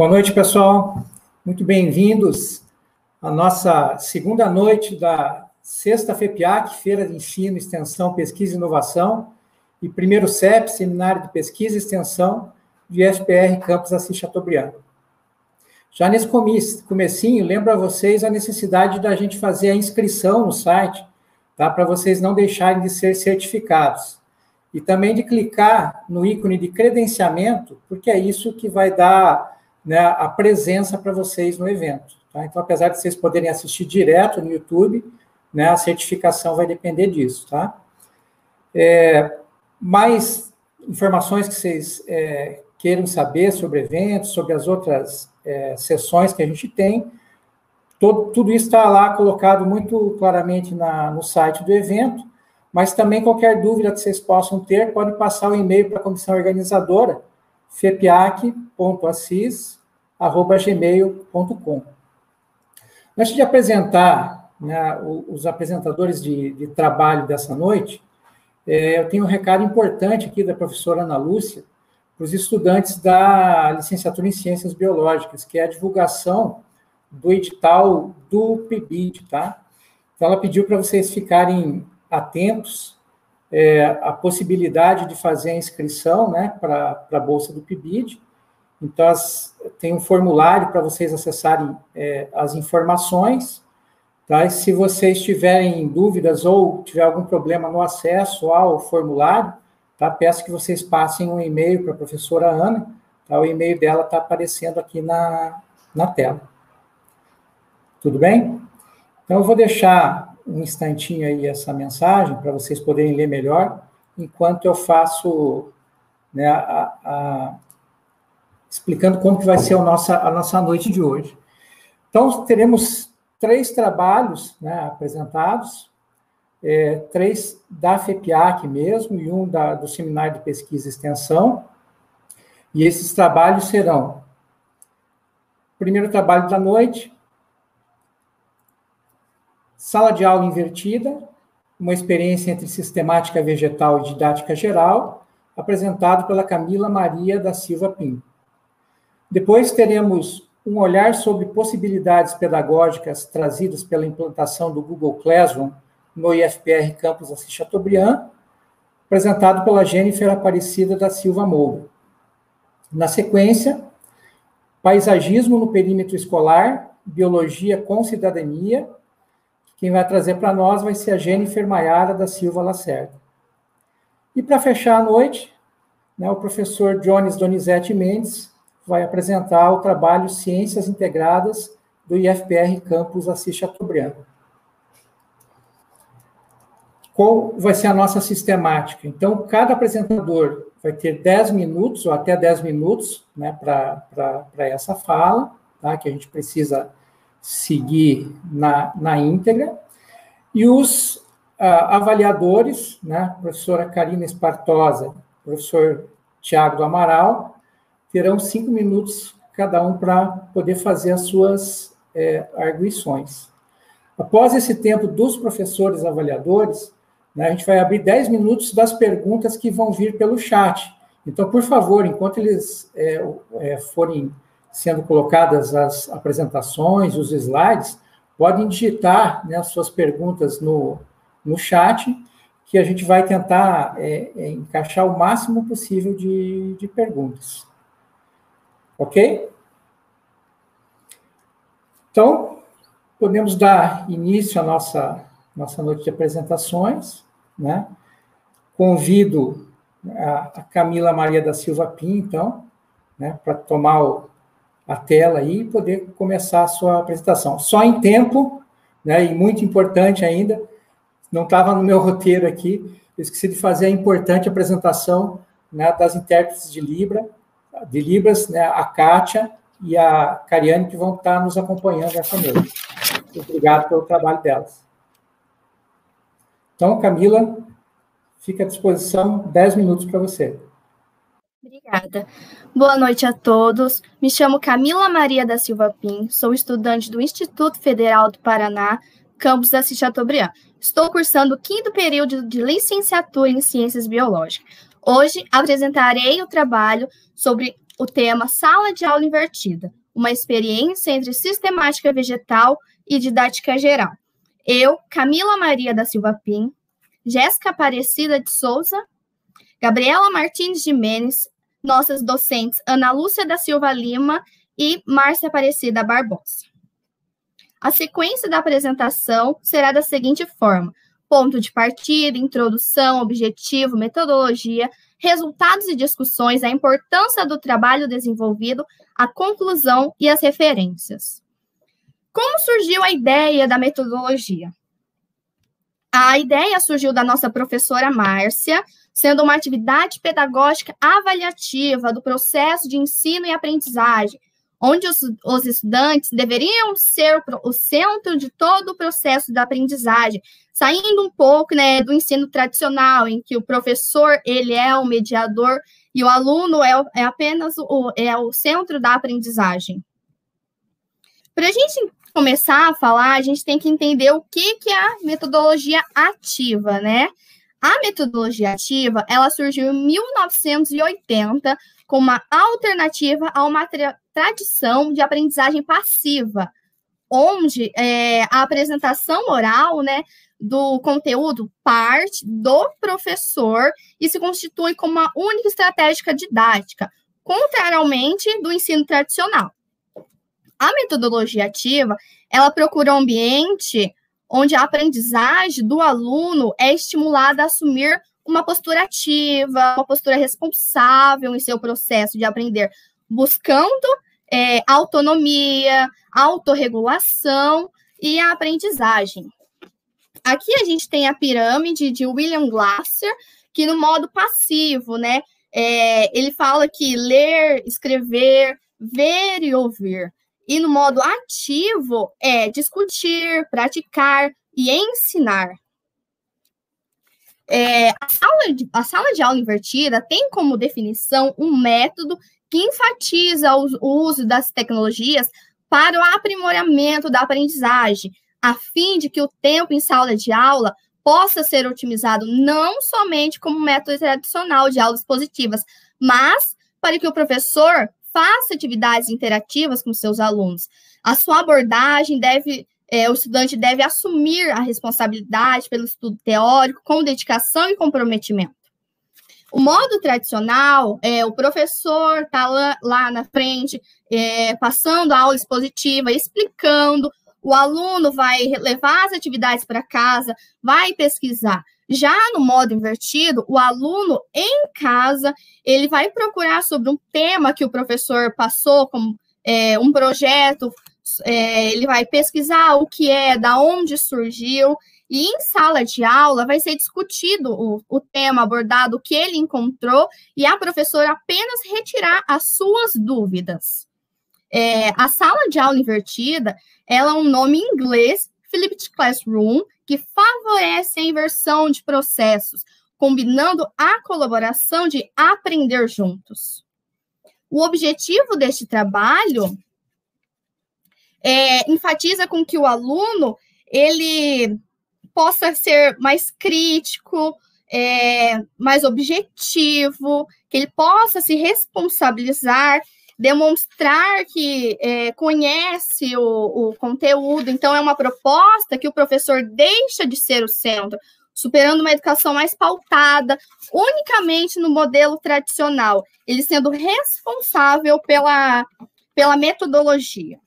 Boa noite, pessoal. Muito bem-vindos à nossa segunda noite da Sexta FEPIAC, Feira de Ensino, Extensão, Pesquisa e Inovação, e primeiro CEP, Seminário de Pesquisa e Extensão, de FPR Campus Assis Chateaubriand. Já nesse comecinho, lembro a vocês a necessidade da gente fazer a inscrição no site, tá? para vocês não deixarem de ser certificados. E também de clicar no ícone de credenciamento, porque é isso que vai dar né, a presença para vocês no evento. Tá? Então, apesar de vocês poderem assistir direto no YouTube, né, a certificação vai depender disso. Tá? É, mais informações que vocês é, queiram saber sobre eventos, sobre as outras é, sessões que a gente tem, todo, tudo isso está lá colocado muito claramente na, no site do evento, mas também qualquer dúvida que vocês possam ter, pode passar o e-mail para a comissão organizadora, fepiac.assis.gmail.com. Antes de apresentar né, os apresentadores de, de, trabalho dessa noite, eu tenho um recado importante aqui da professora Ana Lúcia para os estudantes da licenciatura em Ciências Biológicas, que é a divulgação do edital do PIBID, tá? Então, ela pediu para vocês ficarem atentos é, à possibilidade de fazer a inscrição né, para a Bolsa do PIBID, então, as, tem um formulário para vocês acessarem é, as informações. Tá? E se vocês tiverem dúvidas ou tiver algum problema no acesso ao formulário, tá? peço que vocês passem um e-mail para a professora Ana. Tá? O e-mail dela está aparecendo aqui na, na tela. Tudo bem? Então, eu vou deixar um instantinho aí essa mensagem para vocês poderem ler melhor, enquanto eu faço né, a, a explicando como que vai ser a nossa, a nossa noite de hoje. Então, teremos três trabalhos né, apresentados, é, três da FEPIAC mesmo, e um da, do Seminário de Pesquisa e Extensão, e esses trabalhos serão, primeiro trabalho da noite, sala de aula invertida, uma experiência entre sistemática vegetal e didática geral, apresentado pela Camila Maria da Silva Pinto. Depois teremos um olhar sobre possibilidades pedagógicas trazidas pela implantação do Google Classroom no IFPR Campus Assis Chateaubriand, apresentado pela Jennifer Aparecida da Silva Moura. Na sequência, Paisagismo no Perímetro Escolar, Biologia com Cidadania. Quem vai trazer para nós vai ser a Jennifer Maiara da Silva Lacerda. E para fechar a noite, né, o professor Jones Donizete Mendes, vai apresentar o trabalho Ciências Integradas do IFPR Campus Assis Chateaubriand. Qual vai ser a nossa sistemática? Então, cada apresentador vai ter 10 minutos, ou até 10 minutos, né, para essa fala, tá, que a gente precisa seguir na, na íntegra. E os uh, avaliadores, né, professora Karina Espartosa, professor Tiago do Amaral, terão cinco minutos cada um para poder fazer as suas é, arguições. Após esse tempo dos professores avaliadores, né, a gente vai abrir dez minutos das perguntas que vão vir pelo chat. Então, por favor, enquanto eles é, é, forem sendo colocadas as apresentações, os slides, podem digitar né, as suas perguntas no, no chat, que a gente vai tentar é, é, encaixar o máximo possível de, de perguntas. Ok? Então, podemos dar início à nossa, nossa noite de apresentações, né? Convido a, a Camila Maria da Silva Pim, então, né, para tomar o, a tela aí e poder começar a sua apresentação. Só em tempo, né, e muito importante ainda, não estava no meu roteiro aqui, eu esqueci de fazer a importante apresentação né, das intérpretes de Libra, de Libras, né, a Kátia e a Cariane, que vão estar nos acompanhando essa noite. Obrigado pelo trabalho delas. Então, Camila, fica à disposição 10 minutos para você. Obrigada. Boa noite a todos. Me chamo Camila Maria da Silva Pim, sou estudante do Instituto Federal do Paraná, campus da Chateaubriand. Estou cursando o quinto período de licenciatura em Ciências Biológicas. Hoje apresentarei o trabalho sobre o tema Sala de Aula Invertida, uma experiência entre sistemática vegetal e didática geral. Eu, Camila Maria da Silva Pim, Jéssica Aparecida de Souza Gabriela Martins de Menes, nossas docentes Ana Lúcia da Silva Lima e Márcia Aparecida Barbosa. A sequência da apresentação será da seguinte forma: ponto de partida, introdução, objetivo, metodologia, resultados e discussões, a importância do trabalho desenvolvido, a conclusão e as referências. Como surgiu a ideia da metodologia? A ideia surgiu da nossa professora Márcia, sendo uma atividade pedagógica avaliativa do processo de ensino e aprendizagem, onde os, os estudantes deveriam ser o, o, centro de todo o processo da aprendizagem, saindo um pouco né, do ensino tradicional, em que o professor ele é o mediador e o aluno é, é apenas o, é o centro da aprendizagem. Para a gente começar a falar, a gente tem que entender o que, que é a metodologia ativa, né? A metodologia ativa, ela surgiu em 1980 como uma alternativa a uma tra tradição de aprendizagem passiva, onde é, a apresentação oral, né, do conteúdo parte do professor e se constitui como uma única estratégia didática, contrariamente do ensino tradicional. A metodologia ativa, ela procura um ambiente onde a aprendizagem do aluno é estimulada a assumir uma postura ativa, uma postura responsável em seu processo de aprender, buscando é, autonomia, autorregulação e a aprendizagem. Aqui a gente tem a pirâmide de William Glasser, que no modo passivo, né? É, ele fala que ler, escrever, ver e ouvir. E no modo ativo é discutir, praticar e ensinar. É, a, sala de, a sala de aula invertida tem como definição um método que enfatiza o, uso das tecnologias para o aprimoramento da aprendizagem, a fim de que o tempo em sala de aula possa ser otimizado não somente como método tradicional de aulas positivas, mas para que o professor faça atividades interativas com seus alunos. A sua abordagem deve, é, o estudante deve assumir a responsabilidade pelo estudo teórico com dedicação e comprometimento. O modo tradicional, é, o professor está lá, lá, na frente, é, passando a aula expositiva, explicando, o aluno vai levar as atividades para casa, vai pesquisar. Já no modo invertido, o aluno em casa ele vai procurar sobre um tema que o professor passou como é, um projeto, é, ele vai pesquisar o que é, da onde surgiu, e em sala de aula vai ser discutido o, o tema abordado, o que ele encontrou, e a professora apenas retirar as suas dúvidas. É, a sala de aula invertida, ela é um nome em inglês, Flipped Classroom, que favorece a inversão de processos, combinando a colaboração de aprender juntos. O objetivo deste trabalho é, enfatiza com que o aluno ele possa ser mais crítico, é, mais objetivo, que ele possa se responsabilizar demonstrar que é, conhece o, o conteúdo. Então, é uma proposta que o professor deixa de ser o centro, superando uma educação mais pautada unicamente no modelo tradicional, ele sendo responsável pela, pela metodologia.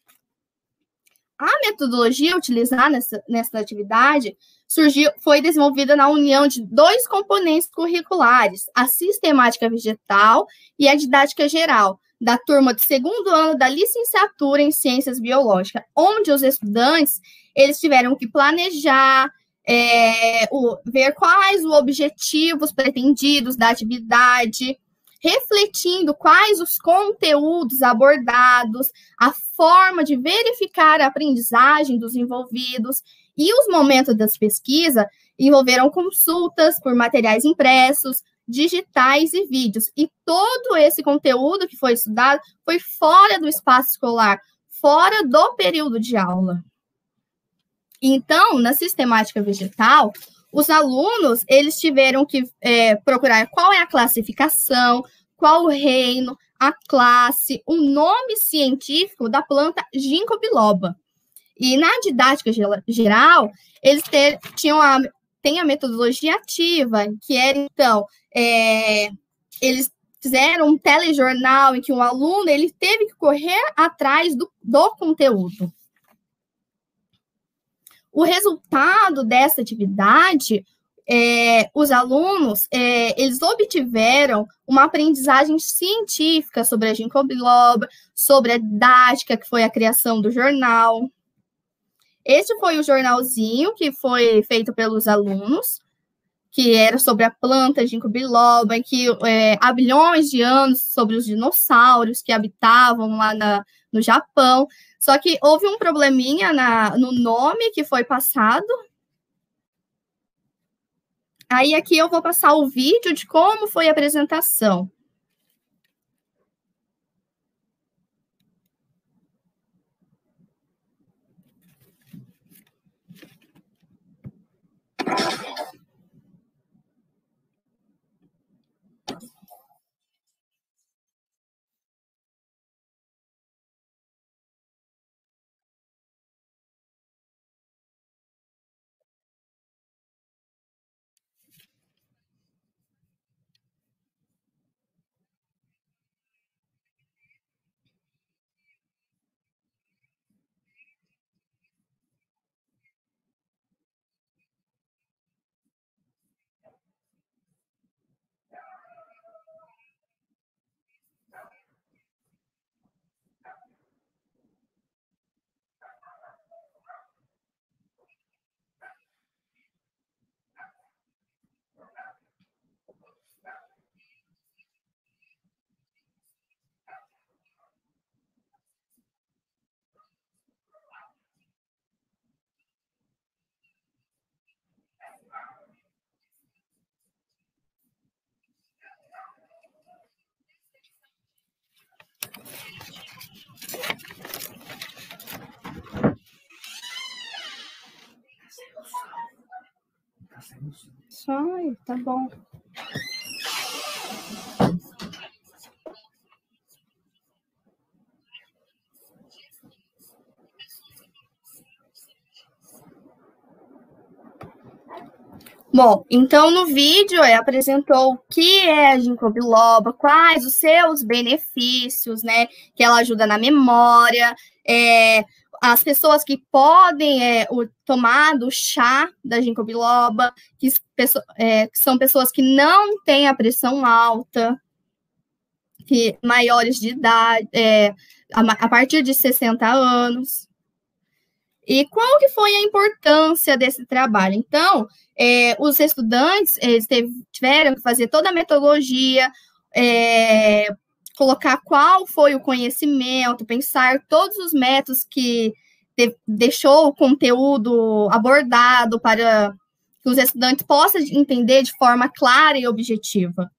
A metodologia utilizada nessa, nessa atividade surgiu, foi desenvolvida na união de dois componentes curriculares, a sistemática vegetal e a didática geral, da turma do segundo ano da licenciatura em Ciências Biológicas, onde os estudantes eles tiveram que planejar, é, o, ver quais os objetivos pretendidos da atividade, refletindo quais os conteúdos abordados, a forma de verificar a aprendizagem dos envolvidos e os momentos das pesquisas envolveram consultas por materiais impressos, digitais e vídeos. E todo esse conteúdo que foi estudado foi fora do espaço escolar, fora do período de aula. Então, na sistemática vegetal, os alunos eles tiveram que é, procurar qual é a classificação, qual o reino, a classe, o nome científico da planta ginkgo biloba. E na didática geral, eles ter, tinham a, tem a metodologia ativa, que era, então, é, eles fizeram um telejornal em que um aluno ele teve que correr atrás do, do conteúdo. O resultado dessa atividade, é, os alunos, é, eles obtiveram uma aprendizagem científica sobre a ginkgo biloba, sobre a didática, que foi a criação do jornal. Este foi o jornalzinho que foi feito pelos alunos, que era sobre a planta ginkgo biloba, que é, há bilhões de anos sobre os dinossauros que habitavam lá na, no Japão. Só que houve um probleminha na, no nome que foi passado. Aí aqui eu vou passar o vídeo de como foi a apresentação. Ai, tá bom. Bom, então no vídeo é, apresentou o que é a ginkgo biloba, quais os seus benefícios, né? Que ela ajuda na memória, é, as pessoas que podem é, o, tomar do chá da ginkgo biloba, que, é, são pessoas que não têm a pressão alta, que maiores de idade, é, a, a, partir de 60 anos. E qual que foi a importância desse trabalho? Então, é, os estudantes eles tiveram que fazer toda a metodologia, é, colocar qual foi o conhecimento, pensar todos os métodos que de, deixou o conteúdo abordado para que os estudantes possam entender de forma clara e objetiva.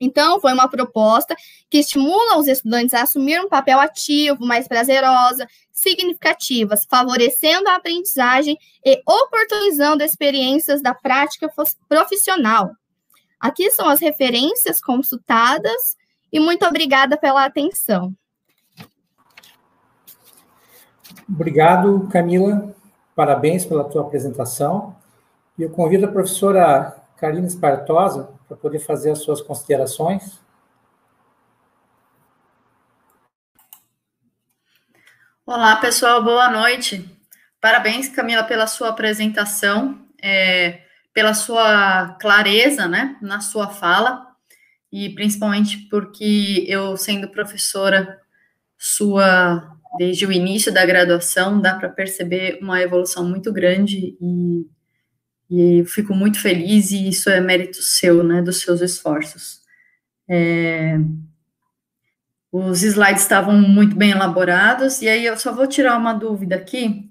Então, foi uma proposta que estimula os estudantes a assumir um papel ativo, mais prazerosa, significativas, favorecendo a aprendizagem e oportunizando experiências da prática profissional. Aqui são as referências consultadas e muito obrigada pela atenção. Obrigado, Camila. Parabéns pela tua apresentação. E eu convido a professora Karina Espartosa para poder fazer as suas considerações. Olá, pessoal, boa noite. Parabéns, Camila, pela sua apresentação, é, pela sua clareza né, na sua fala e principalmente porque eu, sendo professora sua desde o início da graduação, dá para perceber uma evolução muito grande e, e fico muito feliz e isso é mérito seu, né, dos seus esforços. É, os slides estavam muito bem elaborados e aí eu só vou tirar uma dúvida aqui.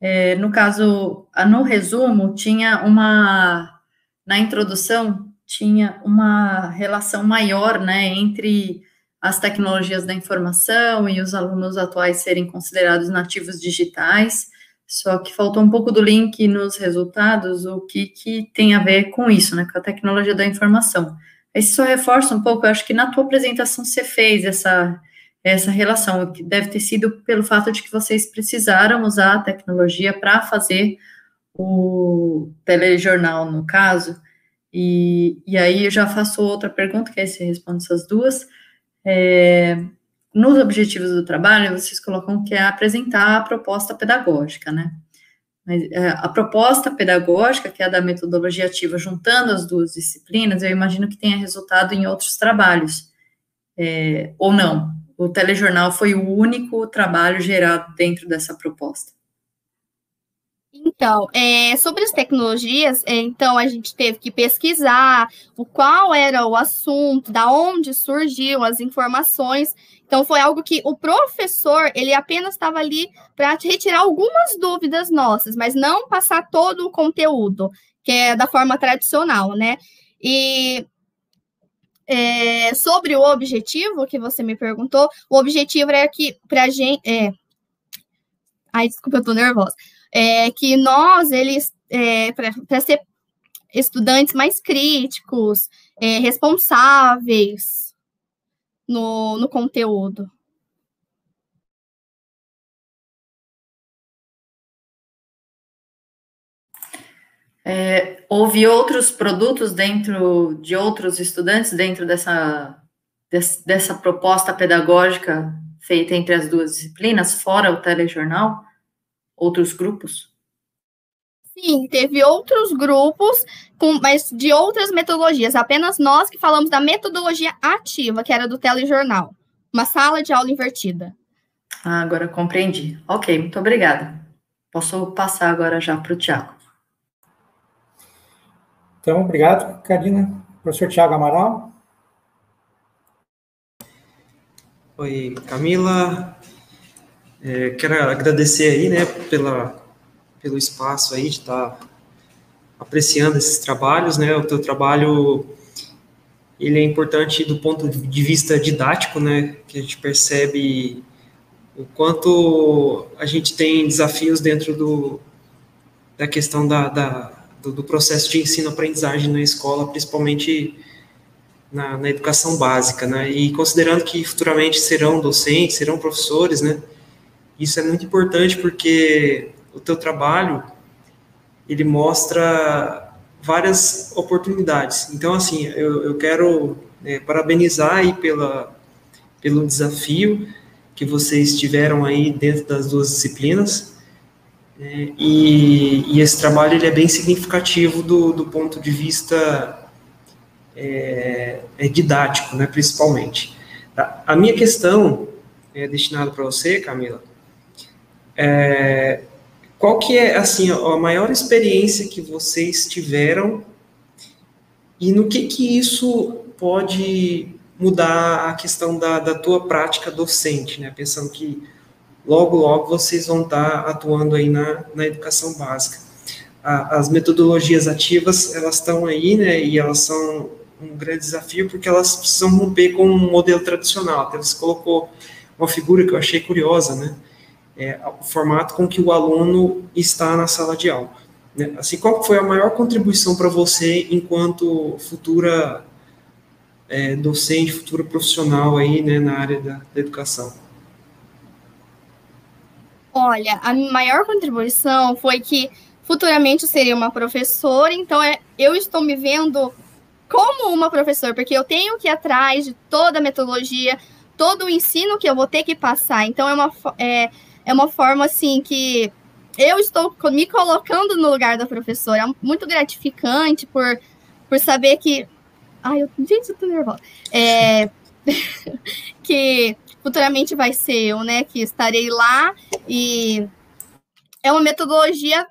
É, no caso, no resumo, tinha uma na introdução tinha uma relação maior, né, entre as tecnologias da informação e os alunos atuais serem considerados nativos digitais, só que faltou um pouco do link nos resultados, o que, que tem a ver com isso, né, com a tecnologia da informação. Aí só reforça um pouco, eu acho que na tua apresentação você fez essa, essa relação, que deve ter sido pelo fato de que vocês precisaram usar a tecnologia para fazer o telejornal, no caso, e, e aí eu já faço outra pergunta, que aí você responde essas duas, é, nos objetivos do trabalho, vocês colocam que é apresentar a proposta pedagógica, né? Mas, é, a proposta pedagógica, que é a da metodologia ativa, juntando as duas disciplinas, eu imagino que tenha resultado em outros trabalhos, é, ou não. O telejornal foi o único trabalho gerado dentro dessa proposta. Então, é, sobre as tecnologias, é, então a gente teve que pesquisar o qual era o assunto, da onde surgiam as informações. Então, foi algo que o professor, ele apenas estava ali para retirar algumas dúvidas nossas, mas não passar todo o conteúdo, que é da forma tradicional, né? E é, sobre o objetivo que você me perguntou, o objetivo era que para a gente. É... Ai, desculpa, eu tô nervosa é, que nós, eles, é, para ser estudantes mais críticos, é, responsáveis no, no conteúdo. É, houve outros produtos dentro de outros estudantes dentro dessa, dessa proposta pedagógica feita entre as duas disciplinas, fora o telejornal? Outros grupos? Sim, teve outros grupos, com, mas de outras metodologias. Apenas nós que falamos da metodologia ativa, que era do telejornal. Uma sala de aula invertida. Ah, agora compreendi. Ok, muito obrigada. Posso passar agora já para o Tiago. Então, obrigado, Karina. Professor Tiago Amaral. Oi, Camila. É, quero agradecer aí, né, pela, pelo espaço aí de estar tá apreciando esses trabalhos, né, o teu trabalho, ele é importante do ponto de vista didático, né, que a gente percebe o quanto a gente tem desafios dentro do, da questão da, da do, do, processo de ensino-aprendizagem na escola, principalmente na, na educação básica, né, e considerando que futuramente serão docentes, serão professores, né, isso é muito importante porque o teu trabalho ele mostra várias oportunidades. Então, assim, eu, eu quero é, parabenizar aí pela, pelo desafio que vocês tiveram aí dentro das duas disciplinas. É, e, e, esse trabalho ele é bem significativo do, do ponto de vista é, é didático, né, principalmente. A minha questão é destinada para você, Camila, é, qual que é, assim, a maior experiência que vocês tiveram e no que que isso pode mudar a questão da, da tua prática docente, né? Pensando que logo, logo vocês vão estar atuando aí na, na educação básica. A, as metodologias ativas, elas estão aí, né? E elas são um grande desafio porque elas precisam romper com um modelo tradicional. Até você colocou uma figura que eu achei curiosa, né? É, o formato com que o aluno está na sala de aula. Né? Assim, qual foi a maior contribuição para você enquanto futura é, docente, futura profissional aí, né, na área da, da educação? Olha, a maior contribuição foi que futuramente eu seria uma professora, então é, eu estou me vendo como uma professora, porque eu tenho que ir atrás de toda a metodologia, todo o ensino que eu vou ter que passar. Então, é uma, é, é uma forma assim que eu estou me colocando no lugar da professora. É muito gratificante por, por saber que. Ai, eu, gente, eu tô nervosa. É, que futuramente vai ser eu, né? Que estarei lá e é uma metodologia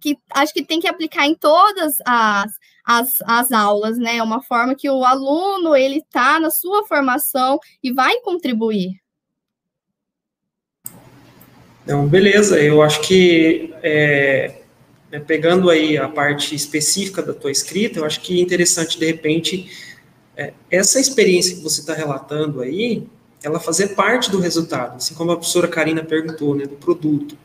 que acho que tem que aplicar em todas as, as, as aulas, né? É uma forma que o aluno ele está na sua formação e vai contribuir. Então, beleza, eu acho que é, né, pegando aí a parte específica da tua escrita, eu acho que é interessante, de repente, é, essa experiência que você está relatando aí, ela fazer parte do resultado, assim como a professora Karina perguntou, né, do produto.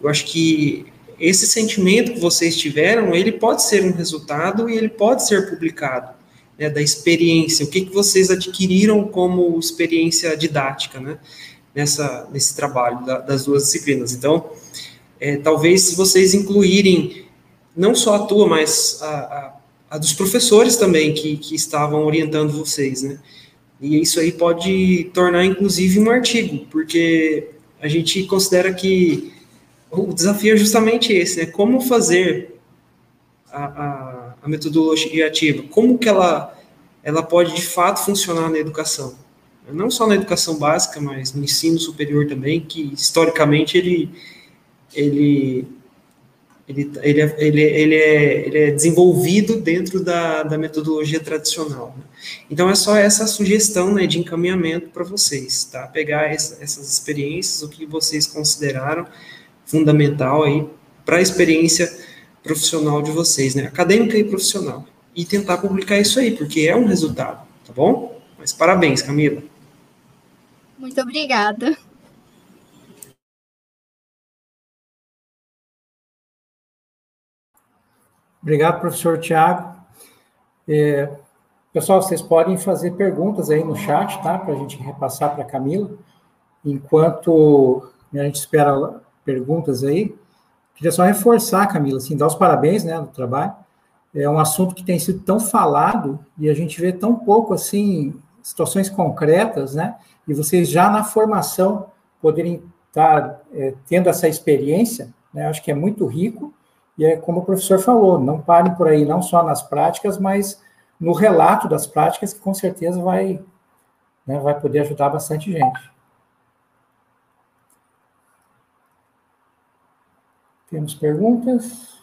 Eu acho que esse sentimento que vocês tiveram, ele pode ser um resultado e ele pode ser publicado, né, da experiência, o que, que vocês adquiriram como experiência didática, né, nessa, nesse trabalho da, das duas disciplinas. Então, é, talvez se vocês incluírem não só a tua, mas a, a, a dos professores também que, que estavam orientando vocês, né, e isso aí pode tornar, inclusive, um artigo, porque a gente considera que o desafio é justamente esse, né? Como fazer a, a, a metodologia ativa, como que ela, ela pode, de fato, funcionar na educação. Não só na educação básica, mas no ensino superior também, que, historicamente, ele, ele ele, ele, é, ele, ele, é, ele é desenvolvido dentro da, da metodologia tradicional. Né? Então, é só essa sugestão né, de encaminhamento para vocês, tá? Pegar essa, essas experiências, o que vocês consideraram fundamental aí para a experiência profissional de vocês, né? Acadêmica e profissional. E tentar publicar isso aí, porque é um resultado, tá bom? Mas parabéns, Camila. Muito obrigada. Obrigado, professor Tiago. É, pessoal, vocês podem fazer perguntas aí no chat, tá? Para a gente repassar para a Camila. Enquanto a gente espera perguntas aí, queria só reforçar, Camila, assim, dar os parabéns, né, do trabalho. É um assunto que tem sido tão falado e a gente vê tão pouco, assim, situações concretas, né? E vocês já na formação poderem estar é, tendo essa experiência, né? Acho que é muito rico e é como o professor falou, não parem por aí, não só nas práticas, mas no relato das práticas, que com certeza vai, né, vai poder ajudar bastante gente. Temos perguntas?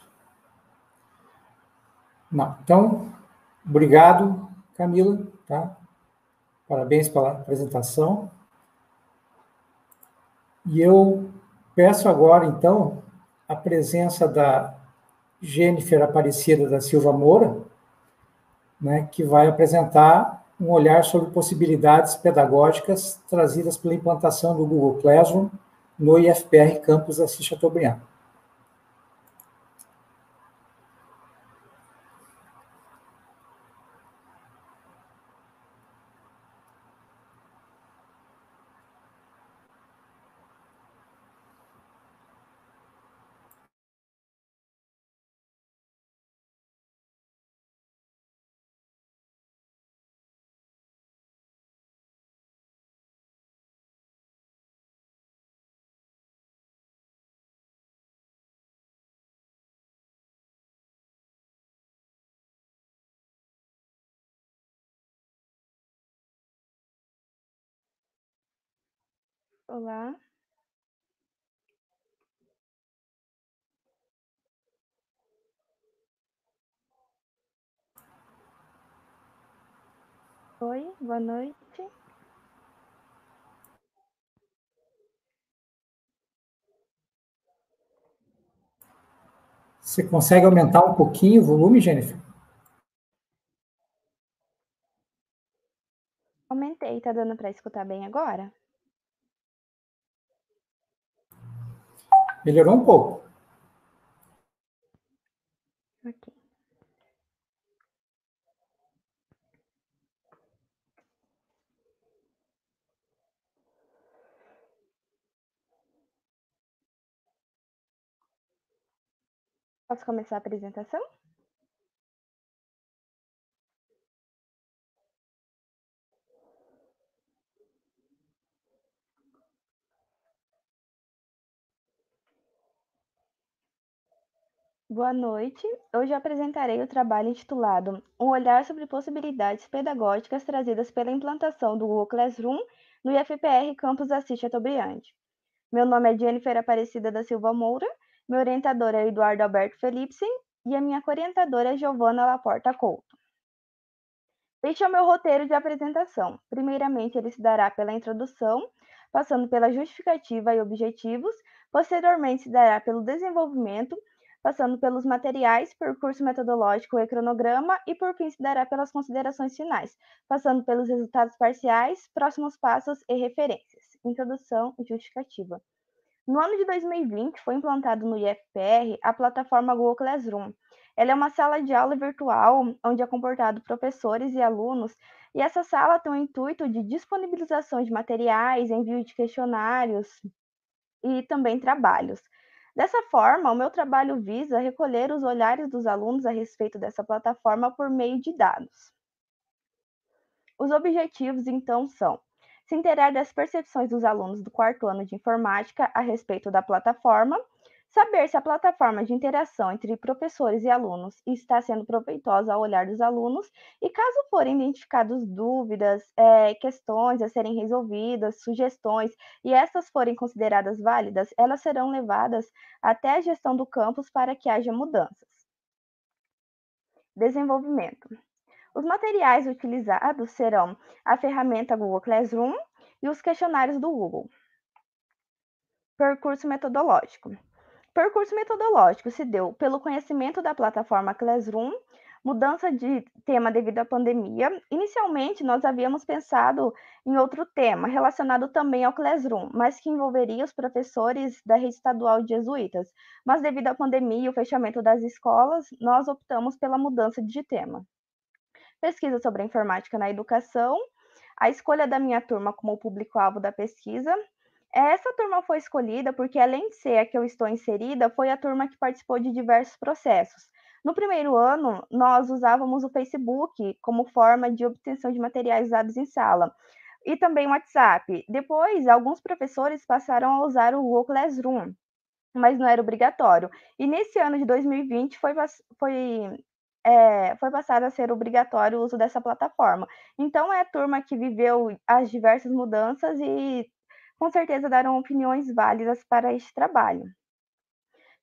Não. Então, obrigado, Camila, tá? Parabéns pela apresentação. E eu peço agora, então, a presença da Jennifer Aparecida da Silva Moura, né, que vai apresentar um olhar sobre possibilidades pedagógicas trazidas pela implantação do Google Classroom no IFPR Campus Assis Chateaubriand. Olá. Oi, boa noite. Você consegue aumentar um pouquinho o volume, Jennifer? Aumentei, tá dando para escutar bem agora? Melhorou um pouco. Posso começar a apresentação? Boa noite. Hoje apresentarei o trabalho intitulado Um olhar sobre possibilidades pedagógicas trazidas pela implantação do Google Classroom no IFPR Campus Assis Chateaubriand. Meu nome é Jennifer Aparecida da Silva Moura, meu orientador é Eduardo Alberto Felipsen e a minha orientadora é Giovana Laporta Couto. Este é o meu roteiro de apresentação. Primeiramente, ele se dará pela introdução, passando pela justificativa e objetivos, posteriormente se dará pelo desenvolvimento, passando pelos materiais, percurso metodológico e cronograma, e por fim se dará pelas considerações finais, passando pelos resultados parciais, próximos passos e referências. Introdução e justificativa. No ano de 2020, foi implantado no IFPR a plataforma Google Classroom. Ela é uma sala de aula virtual onde é comportado professores e alunos, e essa sala tem o intuito de disponibilização de materiais, envio de questionários e também trabalhos. Dessa forma, o meu trabalho visa recolher os olhares dos alunos a respeito dessa plataforma por meio de dados. Os objetivos, então, são se inteirar das percepções dos alunos do quarto ano de informática a respeito da plataforma, Saber se a plataforma de interação entre professores e alunos está sendo proveitosa ao olhar dos alunos e, caso forem identificadas dúvidas, é, questões a serem resolvidas, sugestões, e essas forem consideradas válidas, elas serão levadas até a gestão do campus para que haja mudanças. Desenvolvimento. Os materiais utilizados serão a ferramenta Google Classroom e os questionários do Google. Percurso metodológico percurso metodológico se deu pelo conhecimento da plataforma Classroom, mudança de tema devido à pandemia. Inicialmente, nós havíamos pensado em outro tema relacionado também ao Classroom, mas que envolveria os professores da rede estadual de jesuítas. Mas devido à pandemia e o fechamento das escolas, nós optamos pela mudança de tema. Pesquisa sobre a informática na educação, a escolha da minha turma como público-alvo da pesquisa, essa turma foi escolhida porque, além de ser a que eu estou inserida, foi a turma que participou de diversos processos. No primeiro ano, nós usávamos o Facebook como forma de obtenção de materiais usados em sala e também o WhatsApp. Depois, alguns professores passaram a usar o Google Classroom, mas não era obrigatório. E nesse ano de 2020 foi, foi, é, foi passado a ser obrigatório o uso dessa plataforma. Então, é a turma que viveu as diversas mudanças e com certeza darão opiniões válidas para este trabalho.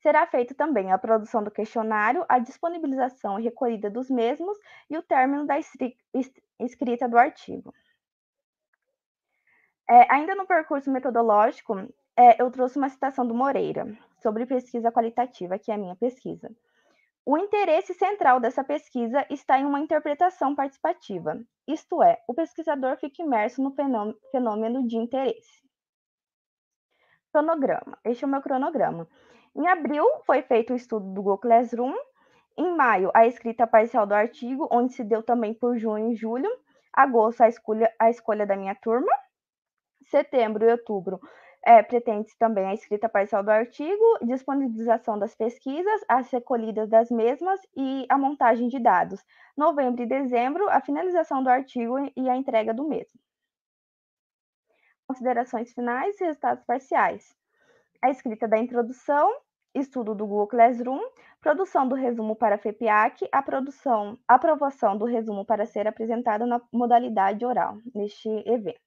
Será feita também a produção do questionário, a disponibilização e recolhida dos mesmos e o término da escrita do artigo. É, ainda no percurso metodológico, é, eu trouxe uma citação do Moreira sobre pesquisa qualitativa, que é a minha pesquisa. O interesse central dessa pesquisa está em uma interpretação participativa, isto é, o pesquisador fica imerso no fenômeno de interesse. Cronograma. Este é o meu cronograma. Em abril, foi feito o estudo do Google Classroom. Em maio, a escrita parcial do artigo, onde se deu também por junho e julho. Agosto, a escolha, a escolha da minha turma. Setembro e outubro, é, pretende-se também a escrita parcial do artigo, disponibilização das pesquisas, as recolhidas das mesmas e a montagem de dados. Novembro e dezembro, a finalização do artigo e a entrega do mesmo considerações finais e resultados parciais. A escrita da introdução, estudo do Google Classroom, produção do resumo para a FEPIAC, a produção, aprovação do resumo para ser apresentado na modalidade oral neste evento.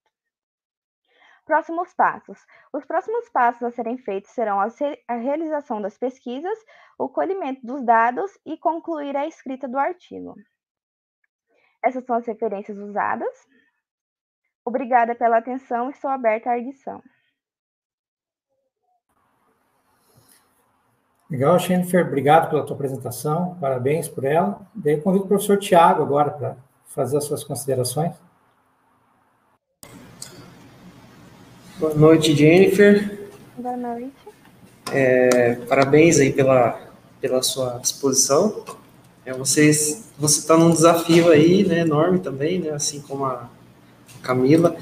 Próximos passos. Os próximos passos a serem feitos serão a realização das pesquisas, o colhimento dos dados e concluir a escrita do artigo. Essas são as referências usadas. Obrigada pela atenção, estou aberta à edição. Legal, Jennifer, obrigado pela tua apresentação, parabéns por ela. Daí eu convido o professor Tiago agora para fazer as suas considerações. Boa noite, Jennifer. Boa noite. É, parabéns aí pela, pela sua exposição. É, vocês, você está num desafio aí, né, enorme também, né, assim como a Camila,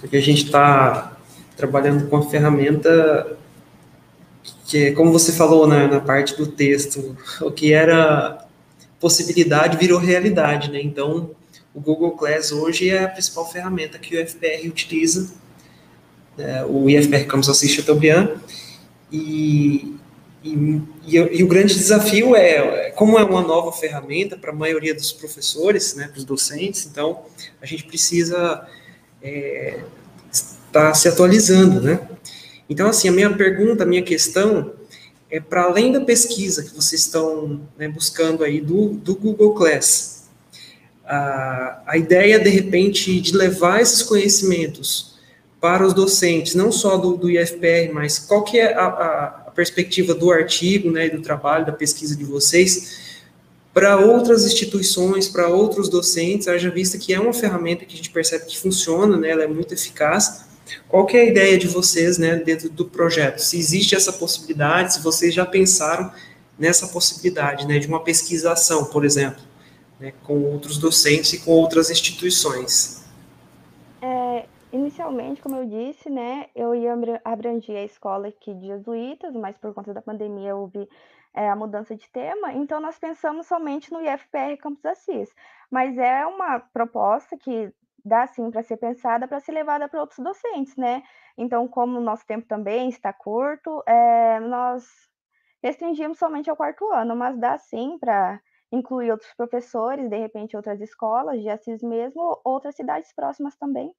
porque a gente está trabalhando com a ferramenta que, como você falou na, na parte do texto, o que era possibilidade virou realidade, né? Então, o Google Class hoje é a principal ferramenta que o IFPR utiliza, né? o IFPR Campus Assist Chateaubriand, e, e, e, o grande desafio é, como é uma nova ferramenta para a maioria dos professores, né, para os docentes, então a gente precisa é, estar se atualizando, né? Então, assim, a minha pergunta, a minha questão é para além da pesquisa que vocês estão né, buscando aí do, do Google Class, a, a ideia, de repente, de levar esses conhecimentos para os docentes, não só do, do IFPR, mas qual que é a, a perspectiva do artigo, né, do trabalho, da pesquisa de vocês, para outras instituições, para outros docentes, haja vista que é uma ferramenta que a gente percebe que funciona, né, ela é muito eficaz. Qual é a ideia de vocês, né, dentro do projeto? Se existe essa possibilidade, se vocês já pensaram nessa possibilidade, né, de uma pesquisação, por exemplo, né, com outros docentes e com outras instituições. É, inicialmente, como eu disse, né, eu ia abranger a escola aqui de jesuítas, mas por conta da pandemia houve é, a mudança de tema, então nós pensamos somente no IFPR Campus Assis. Mas é uma proposta que dá sim para ser pensada para ser levada para outros docentes, né? Então, como o nosso tempo também está curto, é, nós restringimos somente ao quarto ano, mas dá sim para incluir outros professores, de repente outras escolas de Assis mesmo, outras cidades próximas também.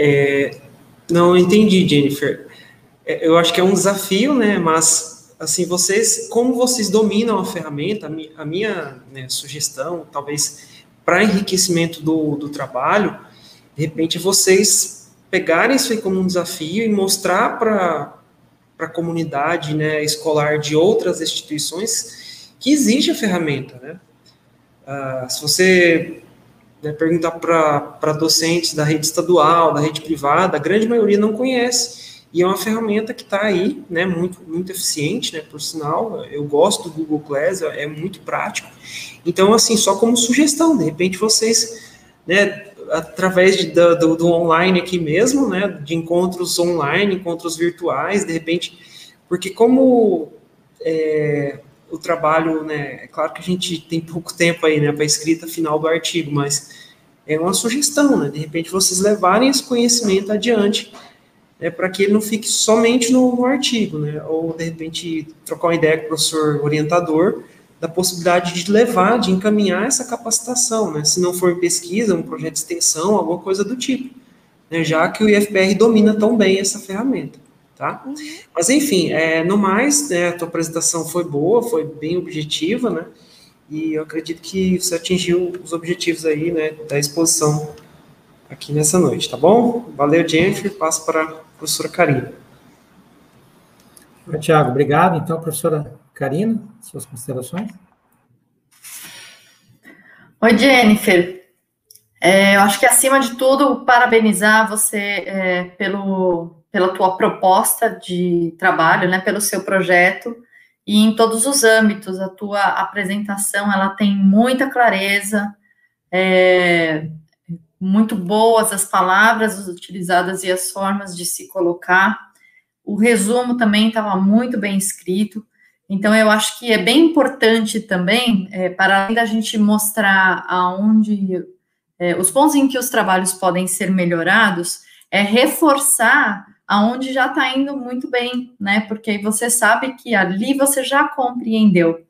É, não entendi, Jennifer. É, eu acho que é um desafio, né? Mas assim, vocês, como vocês dominam a ferramenta, a minha, né, sugestão, talvez para enriquecimento do, do trabalho, de repente vocês pegarem isso aí como um desafio e mostrar para a comunidade né, escolar de outras instituições que existe a ferramenta, né? Uh, se você né, perguntar para docentes da rede estadual, da rede privada, a grande maioria não conhece. E é uma ferramenta que está aí, né, muito, muito eficiente, né, por sinal, eu gosto do Google Class, é muito prático. Então, assim, só como sugestão, de repente vocês, né, através de, do, do, online aqui mesmo, né, de encontros online, encontros virtuais, de repente, porque como é, o trabalho, né, é claro que a gente tem pouco tempo aí, né, para escrita final do artigo, mas é uma sugestão, né, de repente vocês levarem esse conhecimento adiante, é para que ele não fique somente no, no, artigo, né? Ou de repente trocar uma ideia com o professor orientador da possibilidade de levar, de encaminhar essa capacitação, né? Se não for em pesquisa, um projeto de extensão, alguma coisa do tipo, né? Já que o IFPR domina tão bem essa ferramenta, tá? Uhum. Mas enfim, é, no mais, né, a tua apresentação foi boa, foi bem objetiva, né? E eu acredito que você atingiu os objetivos aí, né, da exposição aqui nessa noite, tá bom? Valeu, Jennifer. Passo para professora Karina. Tiago, obrigado. Então, professora Karina, suas considerações? Oi, Jennifer. É, eu acho que, acima de tudo, parabenizar você é, pelo, pela tua proposta de trabalho, né, pelo seu projeto, e em todos os âmbitos. A tua apresentação, ela tem muita clareza, é, muito boas as palavras utilizadas e as formas de se colocar. O resumo também estava muito bem escrito. Então, eu acho que é bem importante também, é, para além da gente mostrar aonde é, os pontos em que os trabalhos podem ser melhorados, é reforçar aonde já está indo muito bem, né? Porque aí você sabe que ali você já compreendeu.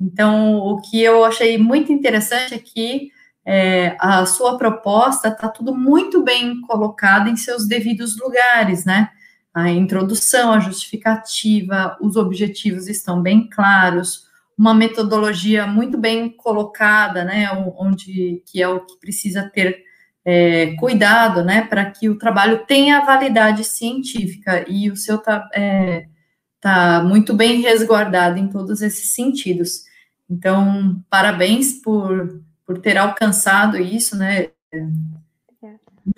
Então, o que eu achei muito interessante é que é, a sua proposta está tudo muito bem colocado em seus devidos lugares, né? A introdução, a justificativa, os objetivos estão bem claros, uma metodologia muito bem colocada, né? Onde que é o que precisa ter é, cuidado, né? Para que o trabalho tenha validade científica e o seu tá, é, tá muito bem resguardado em todos esses sentidos. Então, parabéns por por ter alcançado isso, né?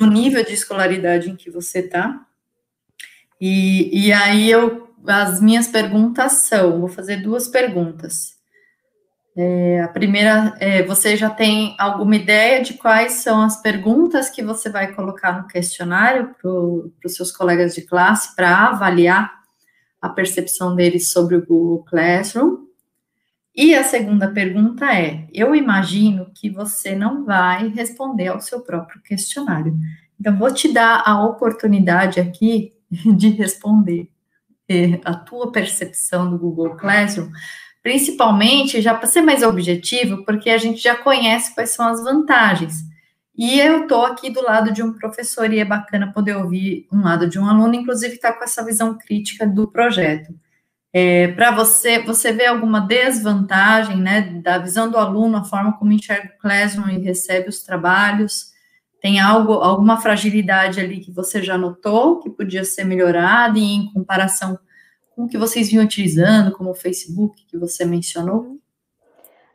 No nível de escolaridade em que você está. E, e aí eu, as minhas perguntas são, vou fazer duas perguntas. É, a primeira, é, você já tem alguma ideia de quais são as perguntas que você vai colocar no questionário para os seus colegas de classe para avaliar a percepção deles sobre o Google Classroom? E a segunda pergunta é: eu imagino que você não vai responder ao seu próprio questionário. Então, vou te dar a oportunidade aqui de responder é, a tua percepção do Google Classroom, principalmente já para ser mais objetivo, porque a gente já conhece quais são as vantagens. E eu estou aqui do lado de um professor e é bacana poder ouvir um lado de um aluno, inclusive está com essa visão crítica do projeto. É, para você, você vê alguma desvantagem, né, da visão do aluno, a forma como enxerga o Classroom e recebe os trabalhos, Tem algo, alguma fragilidade ali que você já notou que podia ser melhorada em comparação com que vocês vinham utilizando, como o Facebook que você mencionou?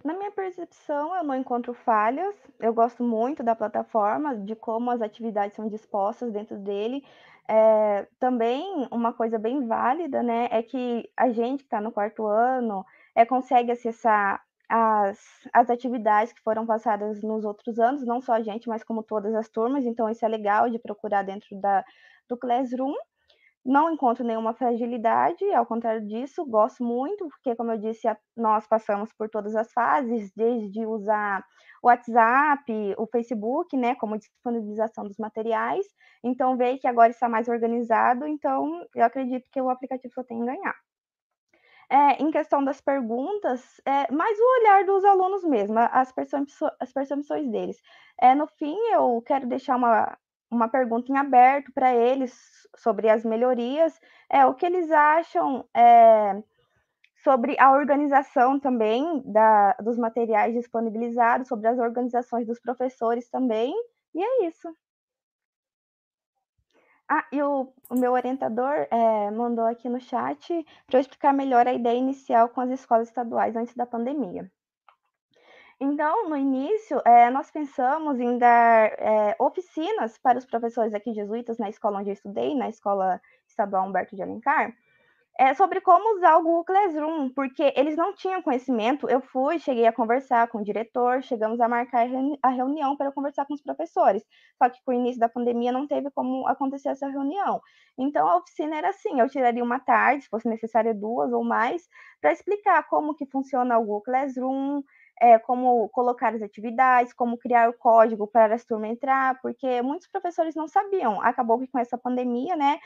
Na minha percepção, eu não encontro falhas. Eu gosto muito da plataforma, de como as atividades são dispostas dentro dele. É, também uma coisa bem válida, né, é que a gente que está no quarto ano é, consegue acessar as, as atividades que foram passadas nos outros anos, não só a gente, mas como todas as turmas, então isso é legal de procurar dentro da, do Classroom. Não encontro nenhuma fragilidade, ao contrário disso, gosto muito, porque, como eu disse, nós passamos por todas as fases, desde usar o WhatsApp, o Facebook, né, como disponibilização dos materiais. Então, veio que agora está mais organizado, então eu acredito que o aplicativo só tem a ganhar. É, em questão das perguntas, é, mais o olhar dos alunos mesmo, as, percepções, deles. É, no fim, eu quero deixar uma, uma pergunta em aberto para eles sobre as melhorias, é, o que eles acham é, sobre a organização também da, dos materiais disponibilizados, sobre as organizações dos professores também, e é isso. Ah, e o, o meu orientador é, mandou aqui no chat para eu explicar melhor a ideia inicial com as escolas estaduais antes da pandemia. Então, no início, é, nós pensamos em dar é, oficinas para os professores aqui jesuítas na escola onde eu estudei, na Escola Estadual Humberto de Alencar, é, sobre como usar o Google Classroom, porque eles não tinham conhecimento. Eu fui, cheguei a conversar com o diretor, chegamos a marcar a reunião para conversar com os professores. Só que com o início da pandemia não teve como acontecer essa reunião. Então a oficina era assim: eu tiraria uma tarde, se fosse necessário duas ou mais, para explicar como que funciona o Google Classroom. É, como colocar as atividades, como criar o código para as turmas entrar, porque muitos professores não sabiam. Acabou que com essa pandemia, né,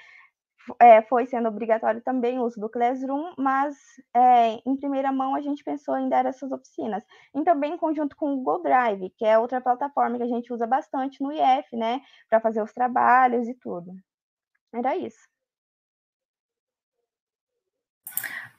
é, foi sendo obrigatório também o uso do Classroom, mas é, em primeira mão a gente pensou em dar essas oficinas. E também em conjunto com o Google Drive, que é outra plataforma que a gente usa bastante no IF, né, para fazer os trabalhos e tudo. Era isso.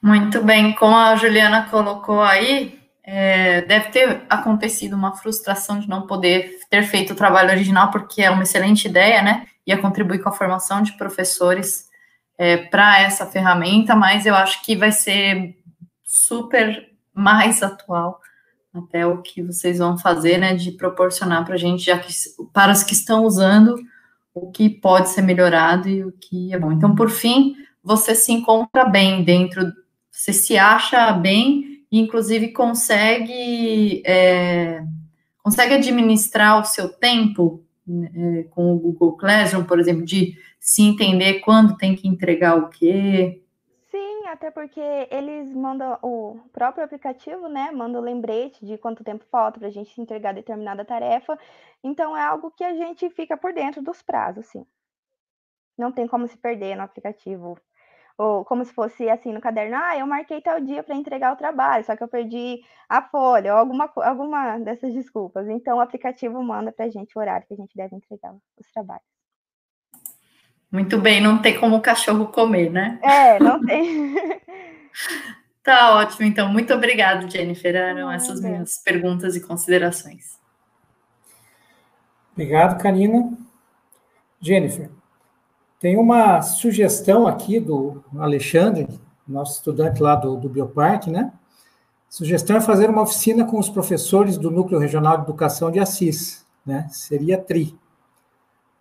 Muito bem, como a Juliana colocou aí, é, deve ter acontecido uma frustração de não poder ter feito o trabalho original, porque é uma excelente ideia, né? Ia contribuir com a formação de professores é, para essa ferramenta, mas eu acho que vai ser super mais atual até o que vocês vão fazer, né, de proporcionar para a gente, já que para os que estão usando, o que pode ser melhorado e o que é bom. Então, por fim, você se encontra bem dentro, você se acha bem e, inclusive, consegue é, consegue administrar o seu tempo né, com o Google Classroom, por exemplo, de se entender quando tem que entregar o quê. Sim, até porque eles mandam o próprio aplicativo, né? Manda o lembrete de quanto tempo falta para a gente entregar determinada tarefa. Então é algo que a gente fica por dentro dos prazos, sim. Não tem como se perder no aplicativo. Ou como se fosse assim no caderno, ah, eu marquei tal dia para entregar o trabalho, só que eu perdi a folha, ou alguma, alguma dessas desculpas. Então o aplicativo manda para a gente o horário que a gente deve entregar os trabalhos. Muito bem, não tem como o cachorro comer, né? É, não tem. tá ótimo, então. Muito obrigada, Jennifer. Eram essas minhas perguntas e considerações. Obrigado, Karina. Jennifer, tem uma sugestão aqui do Alexandre, nosso estudante lá do, do Bioparque, né? Sugestão é fazer uma oficina com os professores do Núcleo Regional de Educação de Assis, né? Seria TRI.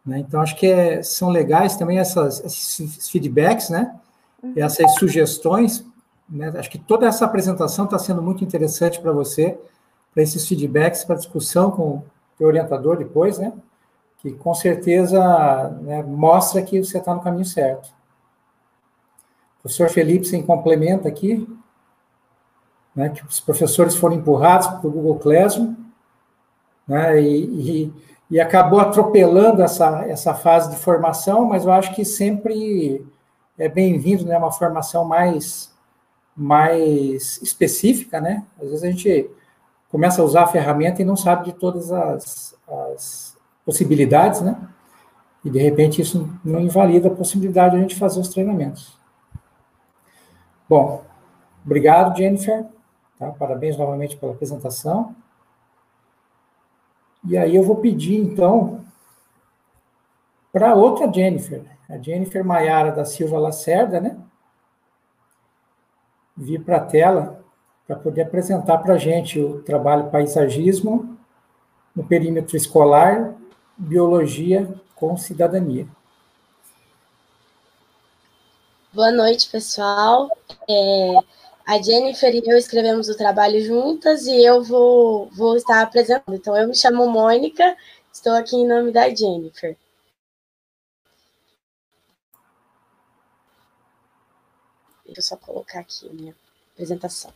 Né? Então, acho que é, são legais também essas, esses feedbacks, né? Essas sugestões. Né? Acho que toda essa apresentação está sendo muito interessante para você, para esses feedbacks, para discussão com o orientador depois, né? Que com certeza né, mostra que você está no caminho certo. O professor Felipe se complementa aqui, né, que os professores foram empurrados para o Google Classroom, né, e, e e acabou atropelando essa, essa fase de formação, mas eu acho que sempre é bem-vindo, né, uma formação mais, mais específica, né? Às vezes a gente começa a usar a ferramenta e não sabe de todas as, as possibilidades, né? E de repente isso não invalida a possibilidade de a gente fazer os treinamentos. Bom, obrigado, Jennifer. Tá? Parabéns novamente pela apresentação. E aí eu vou pedir, então, para outra Jennifer, a Jennifer Maiara da Silva Lacerda, né? Vir para a tela para poder apresentar para a gente o trabalho paisagismo no perímetro escolar, biologia com cidadania. Boa noite, pessoal. É, a Jennifer e eu escrevemos o trabalho juntas e eu vou, vou estar apresentando. Então, eu me chamo Mônica, estou aqui em nome da Jennifer. Deixa eu só colocar aqui a minha apresentação.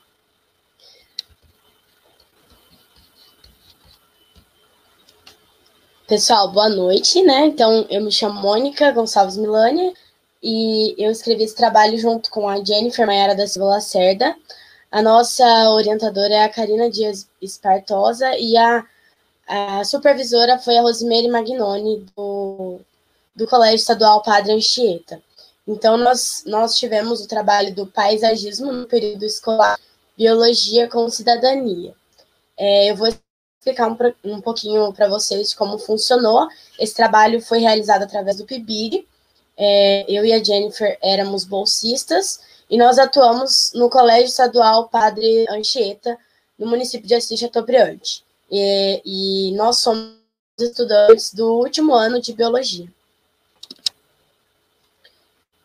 Pessoal, boa noite, né? Então, eu me chamo Mônica Gonçalves Milânia, e eu escrevi esse trabalho junto com a Jennifer Maiara da Silva Lacerda. A nossa orientadora é a Karina Dias Espartosa e a, a supervisora foi a Rosemary Magnoni, do, do Colégio Estadual Padre Anchieta. Então, nós, nós tivemos o trabalho do paisagismo no período escolar, biologia com cidadania. É, eu vou explicar um, um pouquinho para vocês como funcionou. Esse trabalho foi realizado através do PIBIG, é, eu e a Jennifer éramos bolsistas e nós atuamos no Colégio Estadual Padre Anchieta, no município de Assis Chateaubriand. E, e nós somos estudantes do último ano de Biologia.